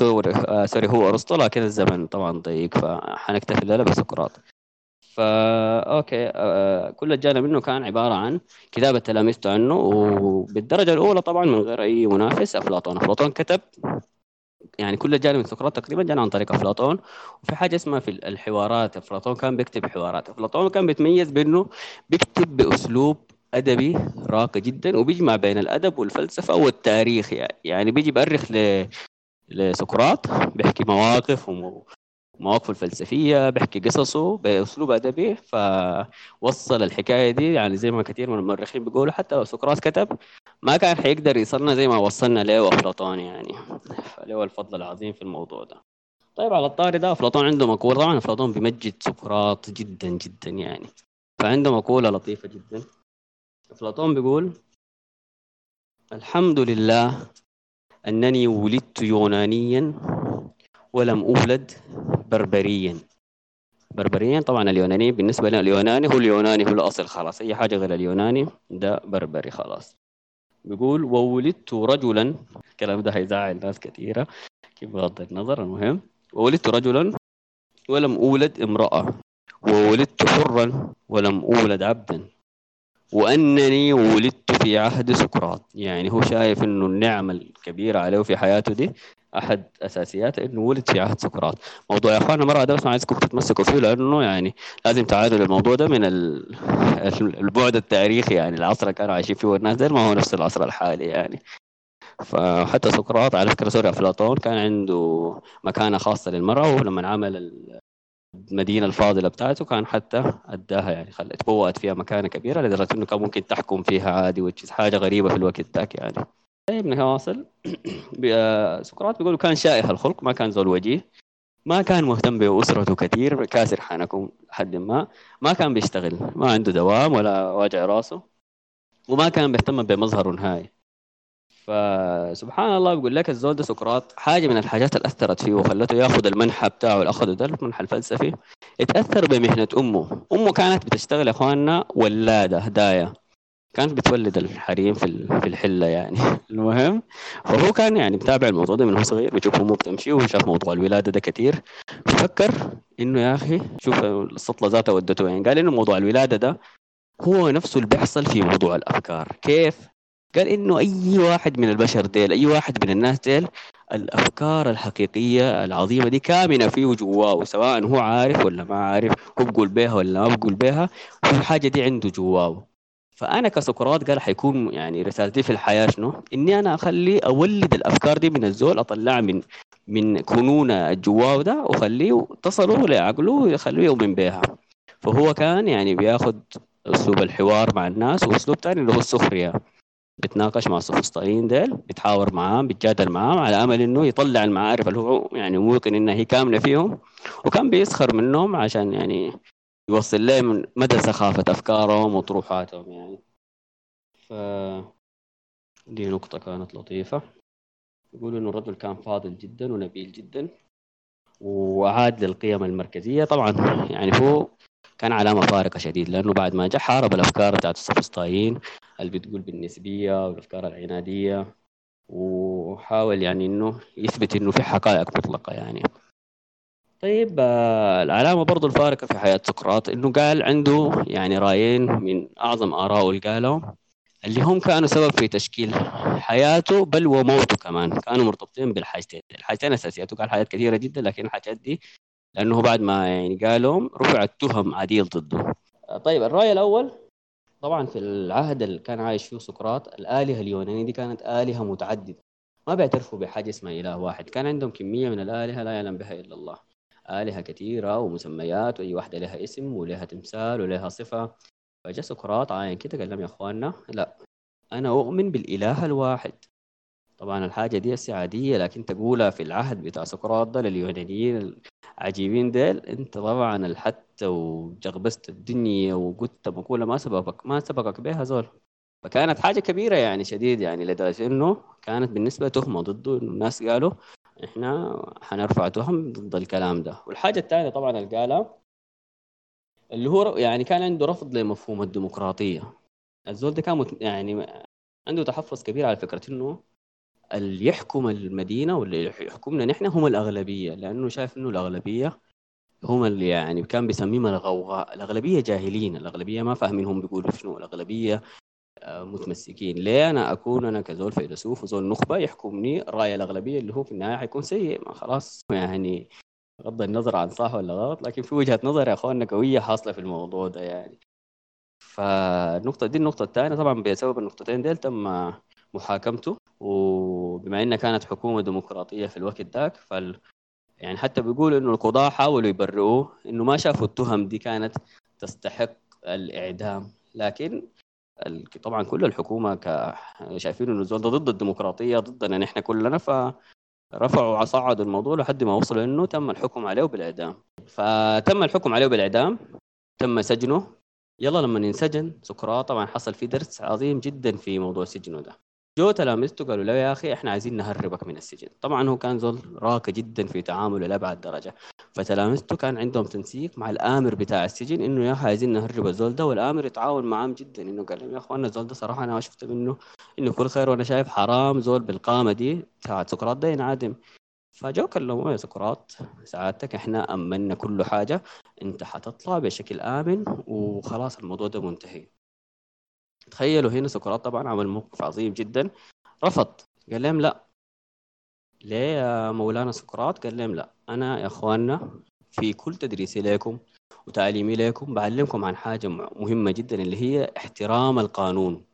Speaker 1: sorry هو أرسطو لكن الزمن طبعا ضيق فحنكتفي الليلة بسقراط. فا okay آه كل اللي جانا منه كان عبارة عن كتابة تلاميذته عنه وبالدرجة الأولى طبعا من غير أي منافس أفلاطون. أفلاطون كتب يعني كل جانا من سقراط تقريبا جانا عن طريق أفلاطون. وفي حاجة اسمها في الحوارات أفلاطون كان بيكتب حوارات. أفلاطون كان بيتميز بأنه بيكتب بأسلوب أدبي راقي جدا وبيجمع بين الأدب والفلسفة والتاريخ يعني, يعني بيجي بيأرخ ل لسقراط بيحكي مواقف مواقفه الفلسفية بيحكي قصصه بأسلوب أدبي فوصل الحكاية دي يعني زي ما كثير من المؤرخين بيقولوا حتى لو سقراط كتب ما كان حيقدر يصلنا زي ما وصلنا له أفلاطون يعني. فله الفضل العظيم في الموضوع ده. طيب على الطاري ده أفلاطون عنده مقولة طبعا أفلاطون بيمجد سقراط جدا جدا يعني. فعنده مقولة لطيفة جدا. أفلاطون بيقول الحمد لله أنني ولدت يونانيا ولم أولد بربريا. بربريا طبعا اليوناني. بالنسبة لنا اليوناني هو اليوناني هو الأصل خلاص. أي حاجة غير اليوناني ده بربري خلاص. بيقول وولدت رجلا الكلام ده هيزعل ناس كثيره كيف بغض النظر؟ المهم. وولدت رجلا ولم أولد امرأة. وولدت حرا ولم أولد عبدا. وأنني ولدت في عهد سقراط. يعني هو شايف أنه النعمة الكبيرة عليه في حياته دي أحد أساسيات أنه ولد في عهد سقراط. موضوع يا أخوانا مرة ده بس عايزكم تتمسكوا فيه لأنه يعني لازم تعادل الموضوع ده من البعد التاريخي يعني العصر اللي كانوا عايشين فيه الناس ده ما هو نفس العصر الحالي يعني. فحتى سقراط على فكرة سوري أفلاطون كان عنده مكانة خاصة للمرأة ولما عمل المدينة الفاضلة بتاعته كان حتى أداها يعني خلت فيها مكانة كبيرة لدرجة إنه كان ممكن تحكم فيها عادي وتشيز حاجة غريبة في الوقت ذاك يعني. طيب نواصل سقراط بيقولوا كان شائح الخلق ما كان زول وجيه. ما كان مهتم بأسرته كثير كاسر حنكم لحد ما. ما كان بيشتغل ما عنده دوام ولا واجع راسه وما كان بيهتم بمظهره نهائي. فسبحان الله بيقول لك الزول ده سقراط حاجة من الحاجات اللي أثرت فيه وخلته يأخذ المنحى بتاعه اللي اخذه ده المنحى الفلسفي. اتأثر بمهنة أمه. أمه كانت بتشتغل يا إخواننا ولاده هدايا. كانت بتولد الحريم في في الحلة يعني. المهم؟ فهو كان يعني متابع الموضوع ده من هو صغير بيشوف أمه بتمشي وشاف موضوع الولادة ده كثير ففكر إنه يا أخي شوف السطله ذاتها ودته يعني قال إنه موضوع الولادة ده هو نفسه اللي بيحصل في موضوع الأفكار. كيف؟ قال إنه أي واحد من البشر ديل أي واحد من الناس ديل الأفكار الحقيقية العظيمة دي كامنة فيه جواه سواء هو عارف ولا ما عارف هو بقول بيها ولا ما بقول بيها الحاجة دي عنده جواه. فأنا كسقراط قال حيكون يعني رسالتي في الحياة شنو؟ إني أنا أخلي أولد الأفكار دي من الزول اطلعها من من كنون جواه ده وأخليه تصلوا لعقله ويخليه يؤمن بها. فهو كان يعني بياخذ أسلوب الحوار مع الناس وأسلوب ثاني اللي هو السخريه بتناقش مع السوفسطائيين ديل بتحاور معاهم بتجادل معاهم على أمل إنه يطلع المعارف اللي هو يعني موقن إنها هي كاملة فيهم. وكان بيسخر منهم عشان يعني يوصل لهم مدى سخافة أفكارهم وطروحاتهم يعني. ف دي نقطة كانت لطيفة. يقولوا إنه الرجل كان فاضل جدا ونبيل جدا وعاد للقيم المركزية. طبعا يعني هو كان علامة فارقة شديد لأنه بعد ما جاء حارب الأفكار بتاعت السوفسطائيين اللي بتقول بالنسبية والأفكار العنادية وحاول يعني إنه يثبت إنه في حقائق مطلقة يعني. طيب آه العلامة برضو الفارقة في حياة سقراط إنه قال عنده يعني رأيين من أعظم آرائه اللي قالهم اللي هم كانوا سبب في تشكيل حياته بل وموته كمان. كانوا مرتبطين بالحاجتين. الحاجتين أساسيات وقال حاجات كثيرة جدا لكن الحاجات دي لأنه بعد ما يعني قالهم رفعت تهم عديل ضده. طيب الرأي الأول طبعا في العهد اللي كان عايش فيه سقراط الآلهة اليونانية دي كانت آلهة متعددة. ما بيعترفوا بحاجة اسمها إله واحد. كان عندهم كمية من الآلهة لا يعلم بها إلا الله. آلهة كثيرة ومسميات وأي واحدة لها اسم ولها تمثال ولها صفة. فجاء سقراط عاين كده قال لهم يا إخواننا لا أنا أؤمن بالإله الواحد. طبعا الحاجة دي عادية لكن تقولها في العهد بتاع سقراط ده لليونانيين عجيبين ديل أنت طبعا الحت وجغبست الدنيا وقلت مقولة ما سبقك ما سبقك بها زول. فكانت حاجة كبيرة يعني شديد يعني لدرجة إنه كانت بالنسبة تهمة ضده إنه الناس قالوا إحنا حنرفع تهم ضد الكلام ده. والحاجة الثانية طبعا اللي قالها اللي هو يعني كان عنده رفض لمفهوم الديمقراطية. الزول ده كان يعني عنده تحفظ كبير على فكرة إنه اللي يحكم المدينة واللي يحكمنا نحن هم الأغلبية لأنه شايف إنه الأغلبية هم اللي يعني كان بيسميهم الغوغاء. الأغلبية جاهلين الأغلبية ما فاهمين هم بيقولوا شنو. الأغلبية متمسكين. ليه؟ أنا أكون أنا كزول فيلسوف وزول نخبة يحكمني رأي الأغلبية اللي هو في النهاية حيكون سيء. ما خلاص يعني بغض النظر عن صح ولا غلط لكن في وجهة نظر يا اخواننا قوية حاصلة في الموضوع ده يعني. فالنقطة دي النقطة الثانية طبعا بسبب النقطتين ديل تم محاكمته. وبما إنها كانت حكومة ديمقراطية في الوقت ذاك فال يعني حتى بيقولوا إنه القضاة حاولوا يبرئوه إنه ما شافوا التهم دي كانت تستحق الإعدام. لكن طبعا كل الحكومة ك... شايفين انه الزول ده ضد الديمقراطية ضدنا نحن كلنا فرفعوا صعدوا الموضوع لحد ما وصلوا إنه تم الحكم عليه بالاعدام فتم الحكم عليه بالاعدام تم سجنه. يلا لما ينسجن سقراط طبعا حصل في درس عظيم جدا في موضوع سجنه ده. جو تلامذته قالوا له يا أخي إحنا عايزين نهربك من السجن. طبعا هو كان زول راقي جدا في تعامله لأبعد درجة. فتلامذته كان عندهم تنسيق مع الآمر بتاع السجن إنه يا أخي عايزين نهرب الزول ده والآمر يتعاون معاهم جدا. إنه قال لهم يا اخوانا الزول ده صراحة أنا ما شفت منه إنه كل خير وأنا شايف حرام زول بالقامة دي بتاعت سقراط ده ينعدم. فجو كلموه يا سقراط سعادتك إحنا امنا كل حاجة أنت حتطلع بشكل آمن وخلاص الموضوع ده منتهي. تخيلوا هنا سقراط طبعا عمل موقف عظيم جدا. رفض قال لهم لا. ليه يا مولانا سقراط؟ قال لهم لا. أنا يا إخواننا في كل تدريسي لكم وتعليمي لكم بعلمكم عن حاجة مهمة جدا اللي هي احترام القانون.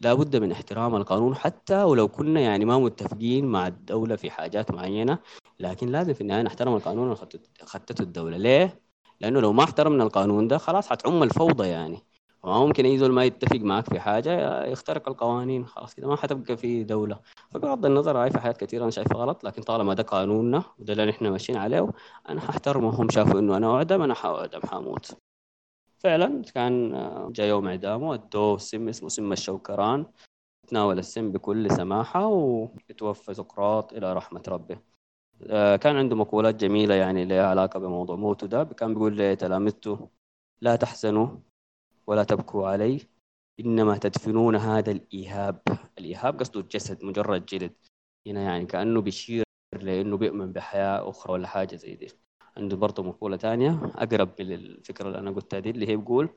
Speaker 1: لابد من احترام القانون حتى ولو كنا يعني ما متفقين مع الدولة في حاجات معينة لكن لازم في النهاية نحترم القانون اللي الدولة. ليه؟ لأنه لو ما احترمنا القانون ده خلاص حتعم الفوضى يعني. ما ممكن أي زول ما يتفق معك في حاجة يخترق القوانين خلاص كده ما حتبقى في دولة. فبغض النظر هاي في حاجات كثيره أنا شايفها غلط لكن طالما ده قانوننا وده اللي إحنا ماشيين عليه أنا ححترمه هم شافوا إنه أنا أعدم أنا حاعدم حاموت فعلا كان جاء يوم إعدامه أدوه سم اسمه سم الشوكران تناول السم بكل سماحة وتوفى سقراط إلى رحمة ربه. آه، كان عنده مقولات جميلة يعني لها علاقة بموضوع موته ده. كان بيقول لتلامذته لا تحزنوا ولا تبكوا علي إنما تدفنون هذا الإيهاب. الإيهاب قصده الجسد مجرد جلد. هنا يعني كأنه بيشير لأنه بيؤمن بحياة أخرى ولا حاجة زي دي. عنده برضه مقولة ثانية أقرب للفكرة اللي أنا قلتها دي اللي هي بيقول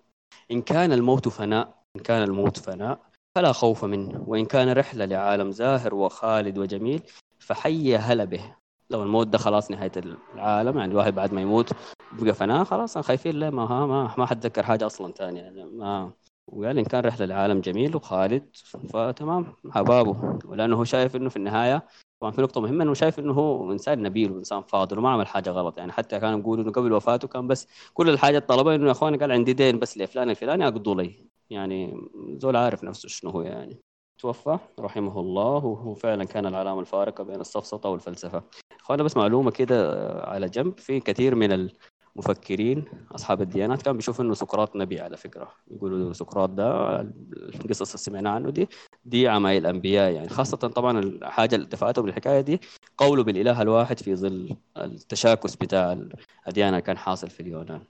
Speaker 1: إن كان الموت فناء إن كان الموت فناء فلا خوف منه. وإن كان رحلة لعالم زاهر وخالد وجميل فحي هلا به. لو الموت ده خلاص نهاية العالم يعني الواحد بعد ما يموت بقى فنان خلاص خايفين له ما ها ما ما حتذكر حاجة أصلا ثانية يعني ما وقال إن كان رحلة العالم جميل وخالد فتمام حبابه ولأنه هو شايف إنه في النهاية طبعا في نقطة مهمة إنه شايف إنه هو إنسان نبيل وإنسان فاضل وما عمل حاجة غلط يعني حتى كانوا يقولوا إنه قبل وفاته كان بس كل الحاجة طلبها إنه يا إخواني قال عندي دين بس لفلان الفلاني اقضوا لي يعني زول عارف نفسه شنو هو يعني. توفى رحمه الله وهو فعلا كان العلامة الفارقة بين السفسطه والفلسفة. اخوانا بس معلومة كده على جنب. في كثير من المفكرين أصحاب الديانات كانوا بيشوفوا إنه سقراط نبي على فكرة. يقولوا سقراط ده القصص اللي سمعناها عنه دي دي عمايل الأنبياء يعني. خاصة طبعا الحاجة اللي دفعته بالحكاية دي قوله بالإله الواحد في ظل التشاكس بتاع الأديان اللي كان حاصل في اليونان.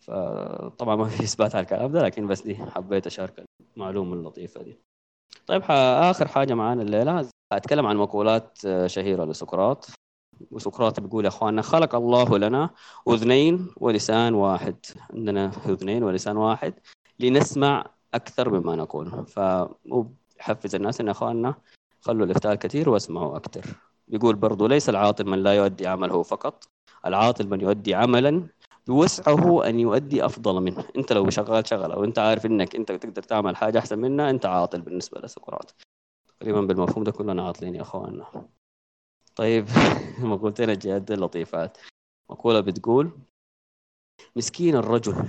Speaker 1: فطبعا ما في إثبات على الكلام ده لكن بس دي حبيت اشارك المعلومة اللطيفة دي. طيب آخر حاجة معانا الليلة. أتكلم عن مقولات شهيرة لسقراط. وسقراط بيقول يا إخواننا خلق الله لنا أذنين ولسان واحد. عندنا أذنين ولسان واحد لنسمع أكثر مما نقول. فحفز الناس إن إخواننا خلوا الإفتاء كثير واسمعوا أكثر. بيقول برضو ليس العاطل من لا يؤدي عمله فقط العاطل من يؤدي عملا بوسعه أن يؤدي أفضل منه. أنت لو شغال شغلة وأنت عارف إنك أنت تقدر تعمل حاجة أحسن منها أنت عاطل بالنسبة لسقراط. تقريبا بالمفهوم ده كلنا عاطلين يا أخواننا. طيب مقولتين الجاد لطيفات. مقولة بتقول مسكين الرجل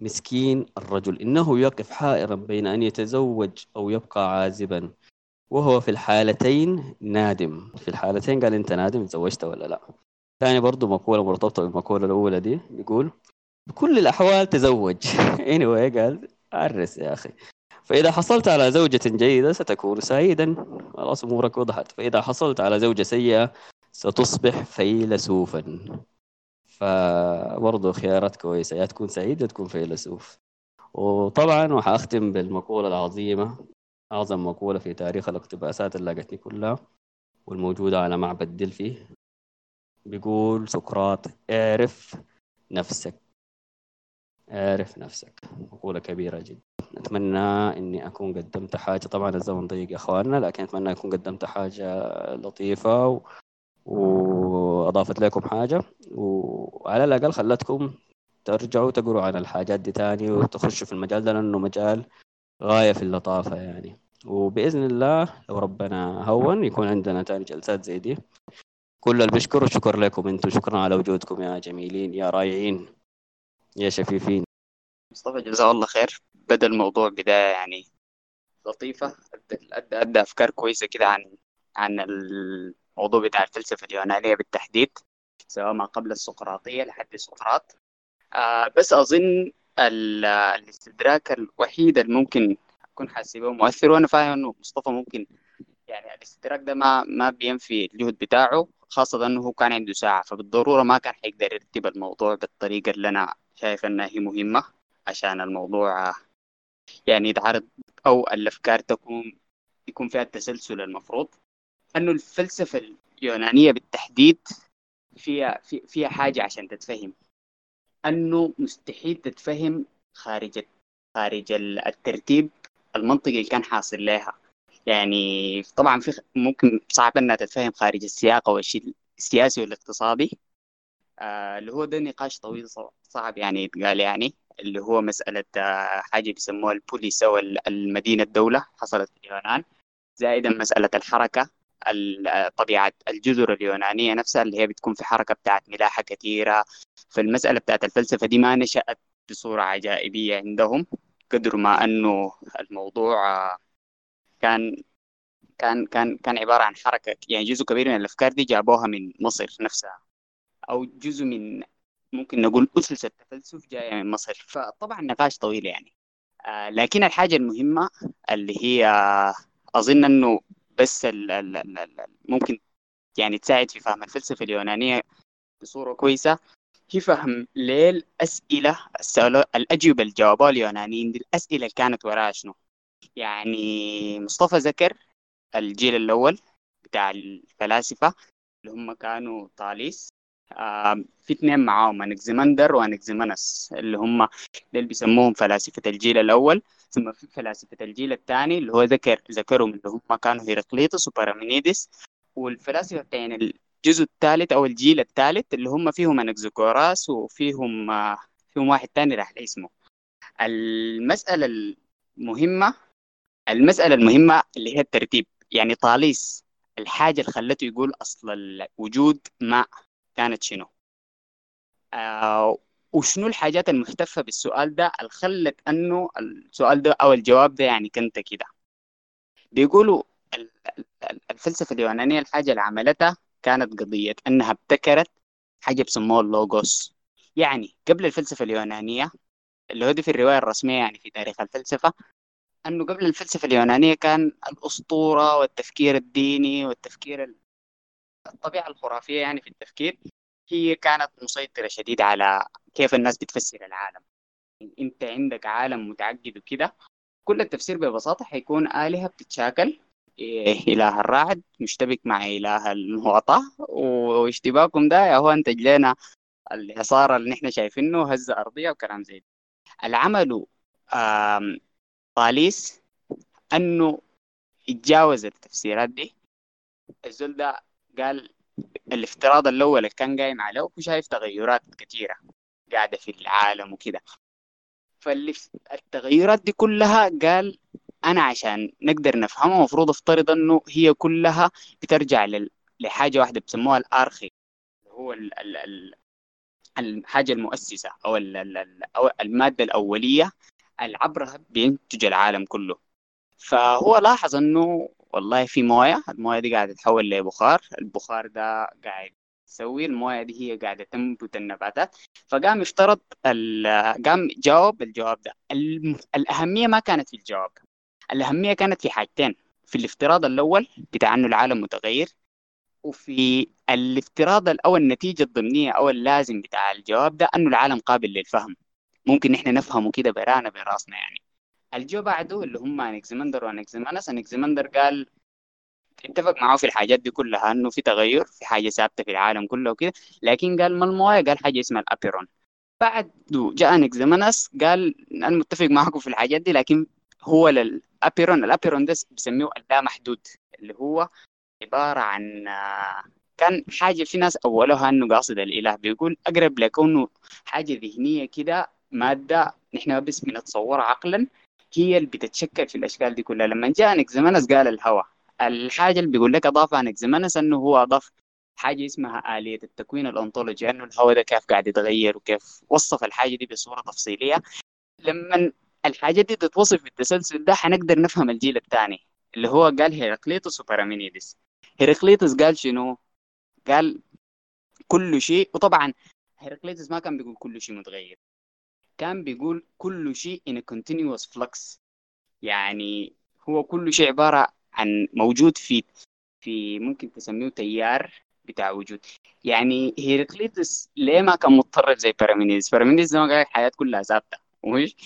Speaker 1: مسكين الرجل. إنه يقف حائرا بين أن يتزوج أو يبقى عازبا. وهو في الحالتين نادم. في الحالتين قال أنت نادم تزوجت ولا لا؟ ثاني برضو مقولة مرتبطة بالمقولة الأولى دي بيقول بكل الأحوال تزوج. Anyway قال عرس يا أخي. فإذا حصلت على زوجة جيدة ستكون سعيدا. خلاص أمورك وضحت. فإذا حصلت على زوجة سيئة ستصبح فيلسوفا. فبرضه خيارات كويسة. يا تكون سعيد يا تكون فيلسوف. وطبعا وحأختم بالمقولة العظيمة. أعظم مقولة في تاريخ الاقتباسات اللي لقيتني كلها والموجودة على معبد دلفي. بيقول سقراط اعرف نفسك. اعرف نفسك. مقولة كبيرة جدا. أتمنى إني أكون قدمت حاجة. طبعا الزمن ضيق يا إخواننا لكن أتمنى أكون قدمت حاجة لطيفة و... وأضافت لكم حاجة. وعلى الأقل خلتكم ترجعوا تقروا عن الحاجات دي تاني وتخشوا في المجال ده لأنه مجال غاية في اللطافة يعني. وبإذن الله لو ربنا هون يكون عندنا تاني جلسات زي دي. كل اللي بيشكروا شكر لكم. أنتم شكرا على وجودكم يا جميلين يا رائعين يا شفيفين.
Speaker 3: مصطفى جزاه الله خير. بدأ الموضوع بداية يعني لطيفة أدى, أدى أفكار كويسة كده عن عن الموضوع بتاع الفلسفة اليونانية بالتحديد سواء ما قبل السقراطية لحد سقراط. آه بس أظن الاستدراك الوحيد اللي ممكن أكون حاسبه مؤثر وأنا فاهم إنه مصطفى ممكن يعني الاستدراك ده ما ما بينفي الجهد بتاعه. خاصة إنه هو كان عنده ساعة فبالضرورة ما كان حيقدر يرتب الموضوع بالطريقة اللي أنا شايف إنها هي مهمة عشان الموضوع يعني يتعرض أو الأفكار تكون يكون فيها التسلسل المفروض. أنه الفلسفة اليونانية بالتحديد فيها في فيها حاجة عشان تتفهم. أنه مستحيل تتفهم خارج خارج الترتيب المنطقي اللي كان حاصل لها. يعني طبعا في ممكن صعب إنها تتفهم خارج السياق أو الشيء السياسي والاقتصادي. آه اللي هو ده نقاش طويل صعب يعني يتقال يعني اللي هو مسألة آه حاجة بيسموها البوليس أو المدينة الدولة حصلت في اليونان زائدا مسألة الحركة طبيعة الجزر اليونانية نفسها اللي هي بتكون في حركة بتاعت ملاحة كثيرة. فالمسألة بتاعت الفلسفة دي ما نشأت بصورة عجائبية عندهم قدر ما أنه الموضوع آه كان كان كان كان عبارة عن حركة يعني جزء كبير من الأفكار دي جابوها من مصر نفسها أو جزء من ممكن نقول أسس التفلسف جاية من مصر فطبعا نقاش طويل يعني. آه لكن الحاجة المهمة اللي هي أظن أنه بس ال ال ال ممكن يعني تساعد في فهم الفلسفة اليونانية بصورة كويسة هي فهم ليه الأسئلة الأجوبة اللي جاوبوها اليونانيين دي الأسئلة اللي كانت وراها شنو؟ يعني مصطفى ذكر الجيل الأول بتاع الفلاسفة اللي هم كانوا طاليس. آه في اثنين معاهم انكزيمندر وانكزيمنس اللي هم اللي بيسموهم فلاسفة الجيل الأول. ثم في فلاسفة الجيل الثاني اللي هو ذكر ذكرهم اللي هم كانوا هيراقليطس وبارامينيدس. والفلاسفة بتاعين الجزء الثالث أو الجيل الثالث اللي هم فيهم انكزاغوراس وفيهم آه فيهم واحد ثاني راح اسمه المسألة المهمة المسألة المهمة اللي هي الترتيب. يعني طاليس الحاجة اللي خلته يقول أصل وجود ماء كانت شنو. آه وشنو الحاجات المختفة بالسؤال ده اللي خلت أنه السؤال ده أو الجواب ده يعني كنت كده. بيقولوا الفلسفة اليونانية الحاجة اللي عملتها كانت قضية أنها ابتكرت حاجة بسموها اللوغوس. يعني قبل الفلسفة اليونانية اللي هو دي في الرواية الرسمية يعني في تاريخ الفلسفة أنه قبل الفلسفة اليونانية كان الأسطورة والتفكير الديني والتفكير الطبيعة الخرافية يعني في التفكير هي كانت مسيطرة شديد على كيف الناس بتفسر العالم. أنت عندك عالم متعقد وكده كل التفسير ببساطة حيكون آلهة بتتشاكل إله الرعد مشتبك مع إله المعطى واشتباكهم ده يا هو أنتج لنا الإعصار اللي نحن شايفينه هزة أرضية وكلام زي ده. العمل طاليس انه يتجاوز التفسيرات دي الزول ده قال الافتراض الأول اللي كان قايم عليه هو شايف تغيرات كثيره قاعدة في العالم وكده فالتغيرات دي كلها قال أنا عشان نقدر نفهمها المفروض افترض انه هي كلها بترجع لحاجه واحدة بسموها الارخي هو ال ال ال الحاجة المؤسسه أو أو الماده الاوليه العبرها بينتج العالم كله. فهو لاحظ إنه والله في مويه المويه دي قاعدة تتحول لبخار البخار ده قاعد يسوي المويه دي هي قاعدة تنبت النباتات. فقام افترض قام جاوب الجواب ده. الأهمية ما كانت في الجواب الأهمية كانت في حاجتين في الافتراض الأول بتاع إنه العالم متغير وفي الافتراض أو النتيجة الضمنية أو اللازم بتاع الجواب ده إنه العالم قابل للفهم. ممكن نحن نفهمه كده برانا براسنا يعني. الجوا بعده اللي هم انكزيمندر وانكزيمانس انكزيمندر قال اتفق معه في الحاجات دي كلها إنه في تغير في حاجة ثابتة في العالم كله وكده لكن قال ما الموية قال حاجة اسمها الأبيرون. بعد جاء انكزيمانس قال أنا متفق معكم في الحاجات دي لكن هو للابيرون الأبيرون ده بسميه اللامحدود اللي هو عبارة عن كان حاجة في ناس أولها أنه قاصد الإله بيقول أقرب لكونه حاجة ذهنية كده مادة نحن بس بنتصورها عقلا هي اللي بتتشكل في الأشكال دي كلها. لما جاء نكزمنس قال الهواء الحاجة اللي بيقول لك أضافها نكزمنس أنه هو أضاف حاجة اسمها آلية التكوين الأنطولوجي أنه الهواء ده كيف قاعد يتغير وكيف وصف الحاجة دي بصورة تفصيلية. لما الحاجة دي تتوصف بالتسلسل ده حنقدر نفهم الجيل الثاني اللي هو قال هيراقليطس وبارامينيدس. هيراقليطس قال شنو؟ قال كل شيء. وطبعا هيراقليطس ما كان بيقول كل شيء متغير. كان بيقول كل شيء in a continuous flux. يعني هو كل شيء عبارة عن موجود في في ممكن تسميه تيار بتاع وجود. يعني هيراقليطس ليه ما كان متطرف زي بارامينيدس بارامينيدس ما قال الحياة كلها ثابتة مش؟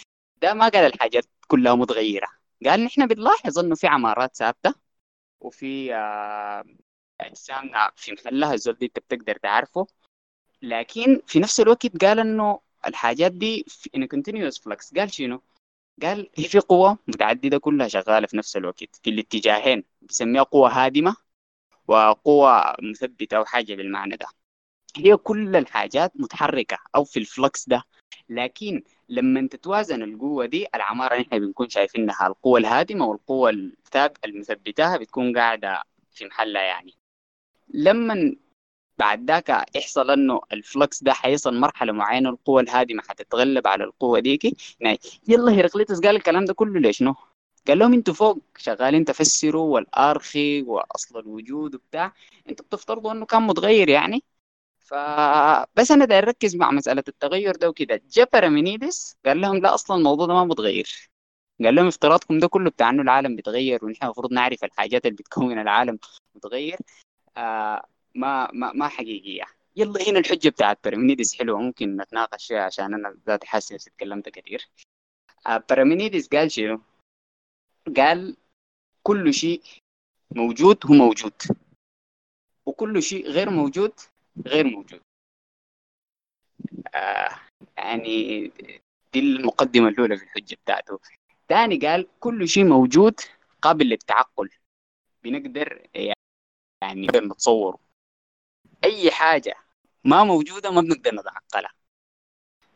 Speaker 3: ده ما قال الحاجات كلها متغيرة. قال نحن بنلاحظ إنه في عمارات ثابتة وفي آه، أجسامنا في محلها الزول دي انت بتقدر تعرفه لكن في نفس الوقت قال إنه الحاجات دي a continuous flux. قال شنو؟ قال هي في قوة متعددة كلها شغالة في نفس الوقت في الاتجاهين. بسميها قوة هادمة وقوة مثبتة أو حاجة بالمعنى ده. هي كل الحاجات متحركة أو في ال flux ده. لكن لما تتوازن القوة دي العمارة نحن بنكون شايفينها القوة الهادمة والقوة الثاب المثبتة بتكون قاعدة في محلها يعني. لما بعد ذاك يحصل انه ال flux ده حيصل مرحلة معينة القوه الهادمه حتتغلب على القوة ديكي. يعني يلا هيراقليطس قال الكلام ده كله لي شنو؟ قال لهم أنتوا فوق شغالين تفسروا والأرخي وأصل الوجود وبتاع. أنتوا بتفترضوا انه كان متغير يعني. فبس أنا داير أركز مع مسألة التغير ده وكده. جا بارامينيدس قال لهم لا أصلا الموضوع ده ما متغير. قال لهم افتراضكم ده كله بتاع إنه العالم بيتغير ونحن المفروض نعرف الحاجات اللي بتكون العالم متغير. آه ما ما ما حقيقيه يلا هنا الحجة بتاعت بارامينيدس حلوة ممكن نتناقش فيها عشان أنا ذاتي حاسس اتكلمت كثير آه بارامينيدس قال شنو؟ قال كل شيء موجود هو موجود وكل شيء غير موجود غير موجود. آه يعني دي المقدمة الأولى في الحجة بتاعته. ثاني قال كل شيء موجود قابل للتعقل. بنقدر يعني نتصوره أي حاجة. ما موجودة ما بنقدر نتعقلها.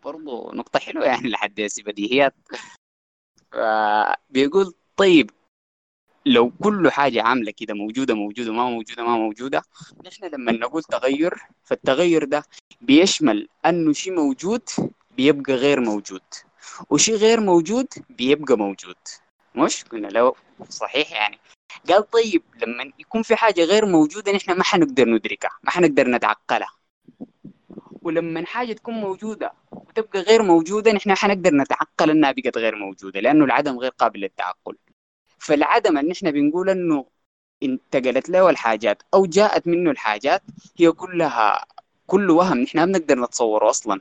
Speaker 3: برضو نقطة حلوة يعني لحد هسه بديهيات بيقول طيب لو كل حاجة عاملة كده موجودة موجودة ما موجودة ما موجودة نحن لما نقول تغير فالتغير ده بيشمل أنه شيء موجود بيبقى غير موجود وشيء غير موجود بيبقى موجود. مش؟ قلنا لو صحيح يعني. قال طيب لما يكون في حاجة غير موجودة نحن ما حنقدر ندركها ما حنقدر نتعقلها. ولما حاجة تكون موجودة وتبقى غير موجودة نحن حنقدر نتعقل إنها بقت غير موجودة لأنه العدم غير قابل للتعقل. فالعدم اللي نحن بنقول إنه انتقلت له الحاجات أو جاءت منه الحاجات هي كلها كل وهم نحن ما بنقدر نتصوره أصلا.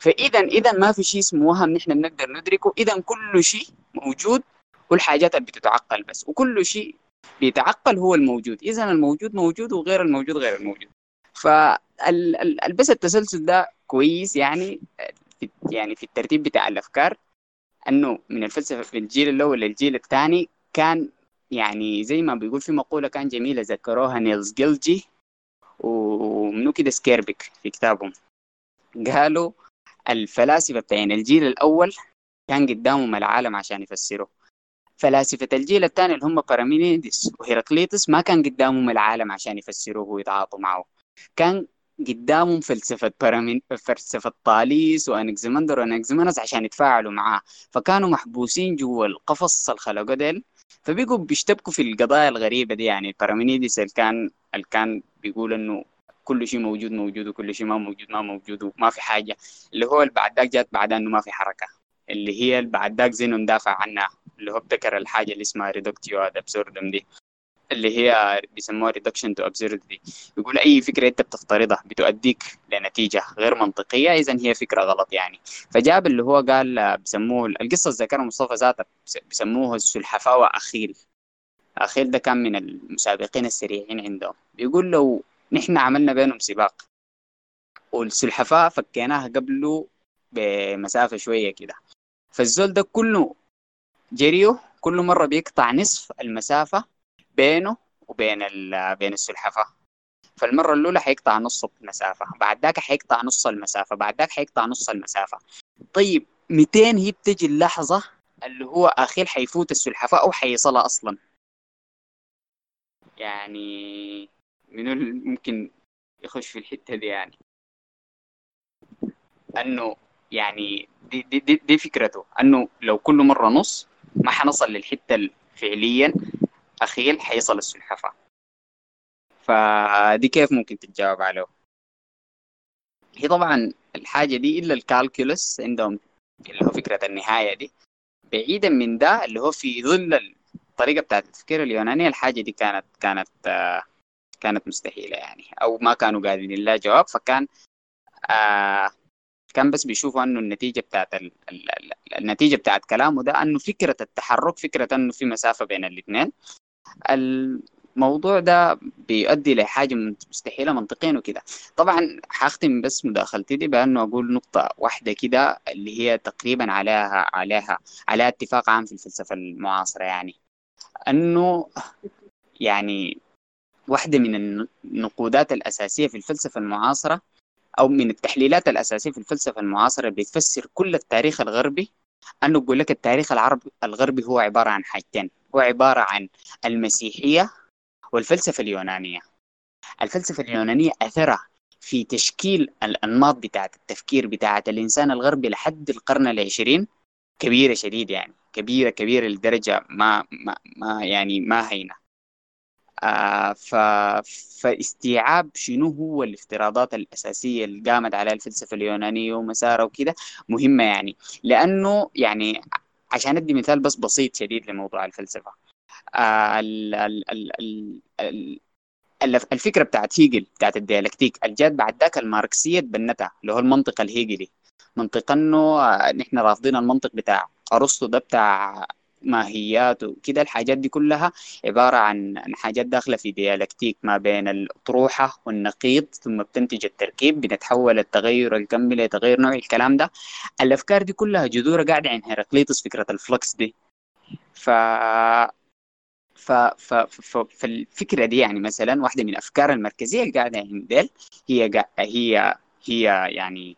Speaker 3: فاذا اذا ما في شيء اسمه وهم نحن بنقدر ندركه اذا كل شيء موجود والحاجات اللي بتتعقل بس وكل شيء بيتعقل هو الموجود. إذا الموجود موجود وغير الموجود غير الموجود. فالبس التسلسل ده كويس يعني في يعني في الترتيب بتاع الأفكار إنه من الفلسفة في الجيل الأول للجيل الثاني كان يعني زي ما بيقول في مقولة كان جميلة ذكروها نيلز جيلجي ومنو كده سكيربيك في كتابهم. قالوا الفلاسفة بتاعين الجيل الأول كان قدامهم العالم عشان يفسروه. فلاسفة الجيل الثاني اللي هم بارامينيدس وهيراقليطس ما كان قدامهم العالم عشان يفسروه ويتعاطوا معه. كان قدامهم فلسفة بارامين فلسفة طاليس وانكزيمندر وانكزيمنس عشان يتفاعلوا معاه. فكانوا محبوسين جوا القفص الخلقة ديل فبيقوا بيشتبكوا في القضايا الغريبة دي. يعني بارامينيدس اللي كان اللي كان بيقول إنه كل شيء موجود موجود وكل شيء ما موجود ما موجود وما في حاجة. اللي هو اللي بعد جات بعد إنه ما في حركة. اللي هي اللي بعد ذاك زينون دافع عنها. اللي هو ابتكر الحاجة اللي اسمها reductio ad absurdum دي اللي هي بيسموها reduction to absurdity بيقول أي فكرة أنت بتفترضها بتؤديك لنتيجة غير منطقية اذا هي فكرة غلط يعني. فجاب اللي هو قال بيسموه القصة ذكرها مصطفى ذاته بيسموه السلحفاه واخيل أخيل ده كان من المسابقين السريعين عندهم. بيقول لو نحن عملنا بينهم سباق والسلحفاة فكيناها قبله بمسافة شوية كده. فالزول ده كله جريو كل مرة بيقطع نصف المسافة بينه وبين بين السلحفاه فالمرة الأولى حيقطع نص المسافة بعد ذاك حيقطع نص المسافة بعد ذاك حيقطع نص المسافة. طيب 200 هي بتجي اللحظة اللي هو أخير حيفوت السلحفاة أو حيصلها أصلا؟ يعني من ممكن يخش في الحتة دي يعني. أنه يعني دي, دي, دي, دي فكرته أنه لو كل مرة نص ما حنصل للحتة فعليا اخير حيصل السلحفاة. فدي كيف ممكن تتجاوب عليه؟ هي طبعا الحاجة دي إلا الكالكولس عندهم اللي هو فكرة النهاية دي. بعيدا من ده اللي هو في ظل الطريقة بتاعت التفكير اليونانية الحاجة دي كانت كانت كانت مستحيلة يعني أو ما كانوا قادرين لها جواب فكان آه كان بس بيشوفوا أنه النتيجة بتاعت ال... ال... النتيجة بتاعت كلامه ده أنه فكره التحرك فكره أنه في مسافة بين الاثنين. الموضوع ده بيؤدي لحاجه مستحيلة منطقيا وكده. طبعا حختم بس مداخلتي دي بأنه أقول نقطة واحدة كده اللي هي تقريبا عليها عليها عليها اتفاق عام في الفلسفة المعاصرة يعني. أنه يعني واحدة من النقودات الأساسية في الفلسفة المعاصرة أو من التحليلات الأساسية في الفلسفة المعاصرة بتفسر كل التاريخ الغربي. انه بقول لك التاريخ العربي الغربي هو عبارة عن حاجتين. هو عبارة عن المسيحية والفلسفة اليونانية. الفلسفة اليونانية أثرها في تشكيل الأنماط بتاعة التفكير بتاعة الإنسان الغربي لحد القرن العشرين. كبيرة شديد يعني. كبيرة كبيرة لدرجة ما ما, ما يعني ما هينة. ف... فاستيعاب شنو هو الافتراضات الأساسية اللي قامت عليها الفلسفة اليونانية ومسارها وكده مهمة يعني. لأنه يعني عشان أدي مثال بس بسيط شديد لموضوع الفلسفة. آه ال... ال... ال... ال... الفكرة بتاعت هيجل بتاعت الديالكتيك الجات بعد ذاك الماركسية تبنتها اللي هو المنطق الهيجلي. منطق إنه نحن رافضين المنطق بتاع أرسطو ده بتاع ماهيات وكده الحاجات دي كلها عبارة عن حاجات داخلة في ديالكتيك ما بين الأطروحة والنقيض ثم بتنتج التركيب بنتحول التغير الكمي لتغير نوعي الكلام ده. الأفكار دي كلها جذورها قاعدة عند هيراقليطس فكرة الفلكس دي. ف ف... ف... ف... فالفكرة دي يعني مثلا واحدة من الأفكار المركزية اللي قاعدة عند ديل هي هي هي يعني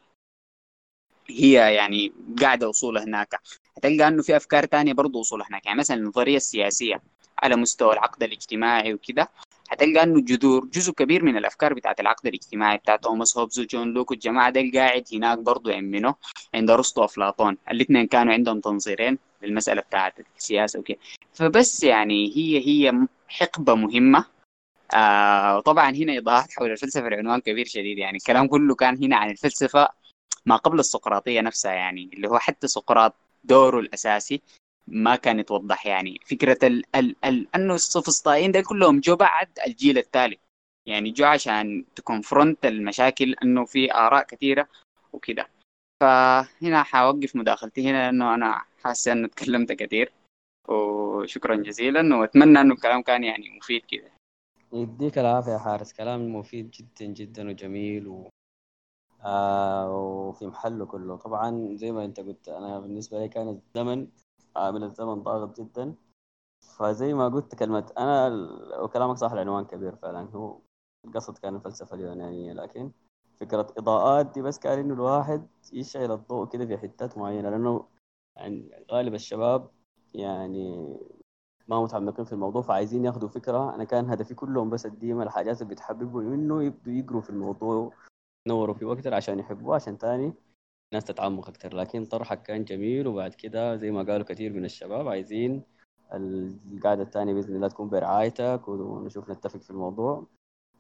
Speaker 3: هي يعني قاعدة وصولها هناك. هتلقى إنه في أفكار تانية برضه وصولها هناك. يعني مثلا النظرية السياسية على مستوى العقد الاجتماعي وكده هتلقى إنه جذور جزء كبير من الأفكار بتاعت العقد الاجتماعي بتاعت توماس هوبز وجون لوك والجماعة ده قاعد هناك برضه يمنه عند أرسطو وأفلاطون. الاثنين كانوا عندهم تنظيرين للمسألة بتاعت السياسة وكده. فبس يعني هي هي حقبة مهمة. آه طبعا هنا ايضاحات حول الفلسفة العنوان كبير شديد. يعني الكلام كله كان هنا عن الفلسفة. ما قبل السقراطية نفسها يعني اللي هو حتى سقراط دوره الأساسي ما كان يتوضح يعني. فكرة ال ال ال أنه السوفسطائيين ده كلهم جو بعد الجيل التالي. يعني جو عشان تكونفرونت المشاكل أنه في آراء كثيرة وكده. فهنا حوقف مداخلتي هنا لأنه أنا حاسس انه تكلمت كثير. وشكرا جزيلا وأتمنى إنه الكلام كان يعني مفيد كده.
Speaker 1: يديك العافية يا حارس. كلام مفيد جدا جدا وجميل و... آه وفي محله كله. طبعا زي ما أنت قلت أنا بالنسبة لي كان الزمن عامل الزمن ضاغط جدا. فزي ما قلت كلمة أنا وكلامك صح العنوان كبير فعلا. هو القصد كان الفلسفة اليونانية لكن فكرة إضاءات دي بس كان إنه الواحد يشعل الضوء كده في حتات معينة. لأنه يعني غالب الشباب يعني ما متعمقين في الموضوع فعايزين ياخذوا فكرة. أنا كان هدفي كلهم بس أديهم الحاجات اللي بتحببهم إنه يبدوا يقروا في الموضوع. ينوروا فيه أكتر عشان يحبوه عشان تاني الناس تتعمق أكتر. لكن طرحك كان جميل وبعد كده زي ما قالوا كثير من الشباب عايزين القاعدة الثانية بإذن الله تكون برعايتك ونشوف نتفق في الموضوع.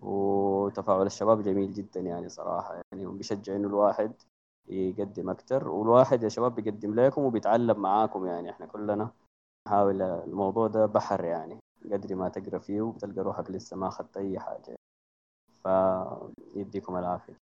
Speaker 1: وتفاعل الشباب جميل جدا يعني صراحة يعني بيشجع إنه الواحد يقدم أكتر. والواحد يا شباب بيقدم لكم وبيتعلم معاكم يعني. إحنا كلنا نحاول الموضوع ده بحر يعني قدر ما تقرأ فيه وبتلقى روحك لسه ما أخذت أي حاجة. فيديكم العافية.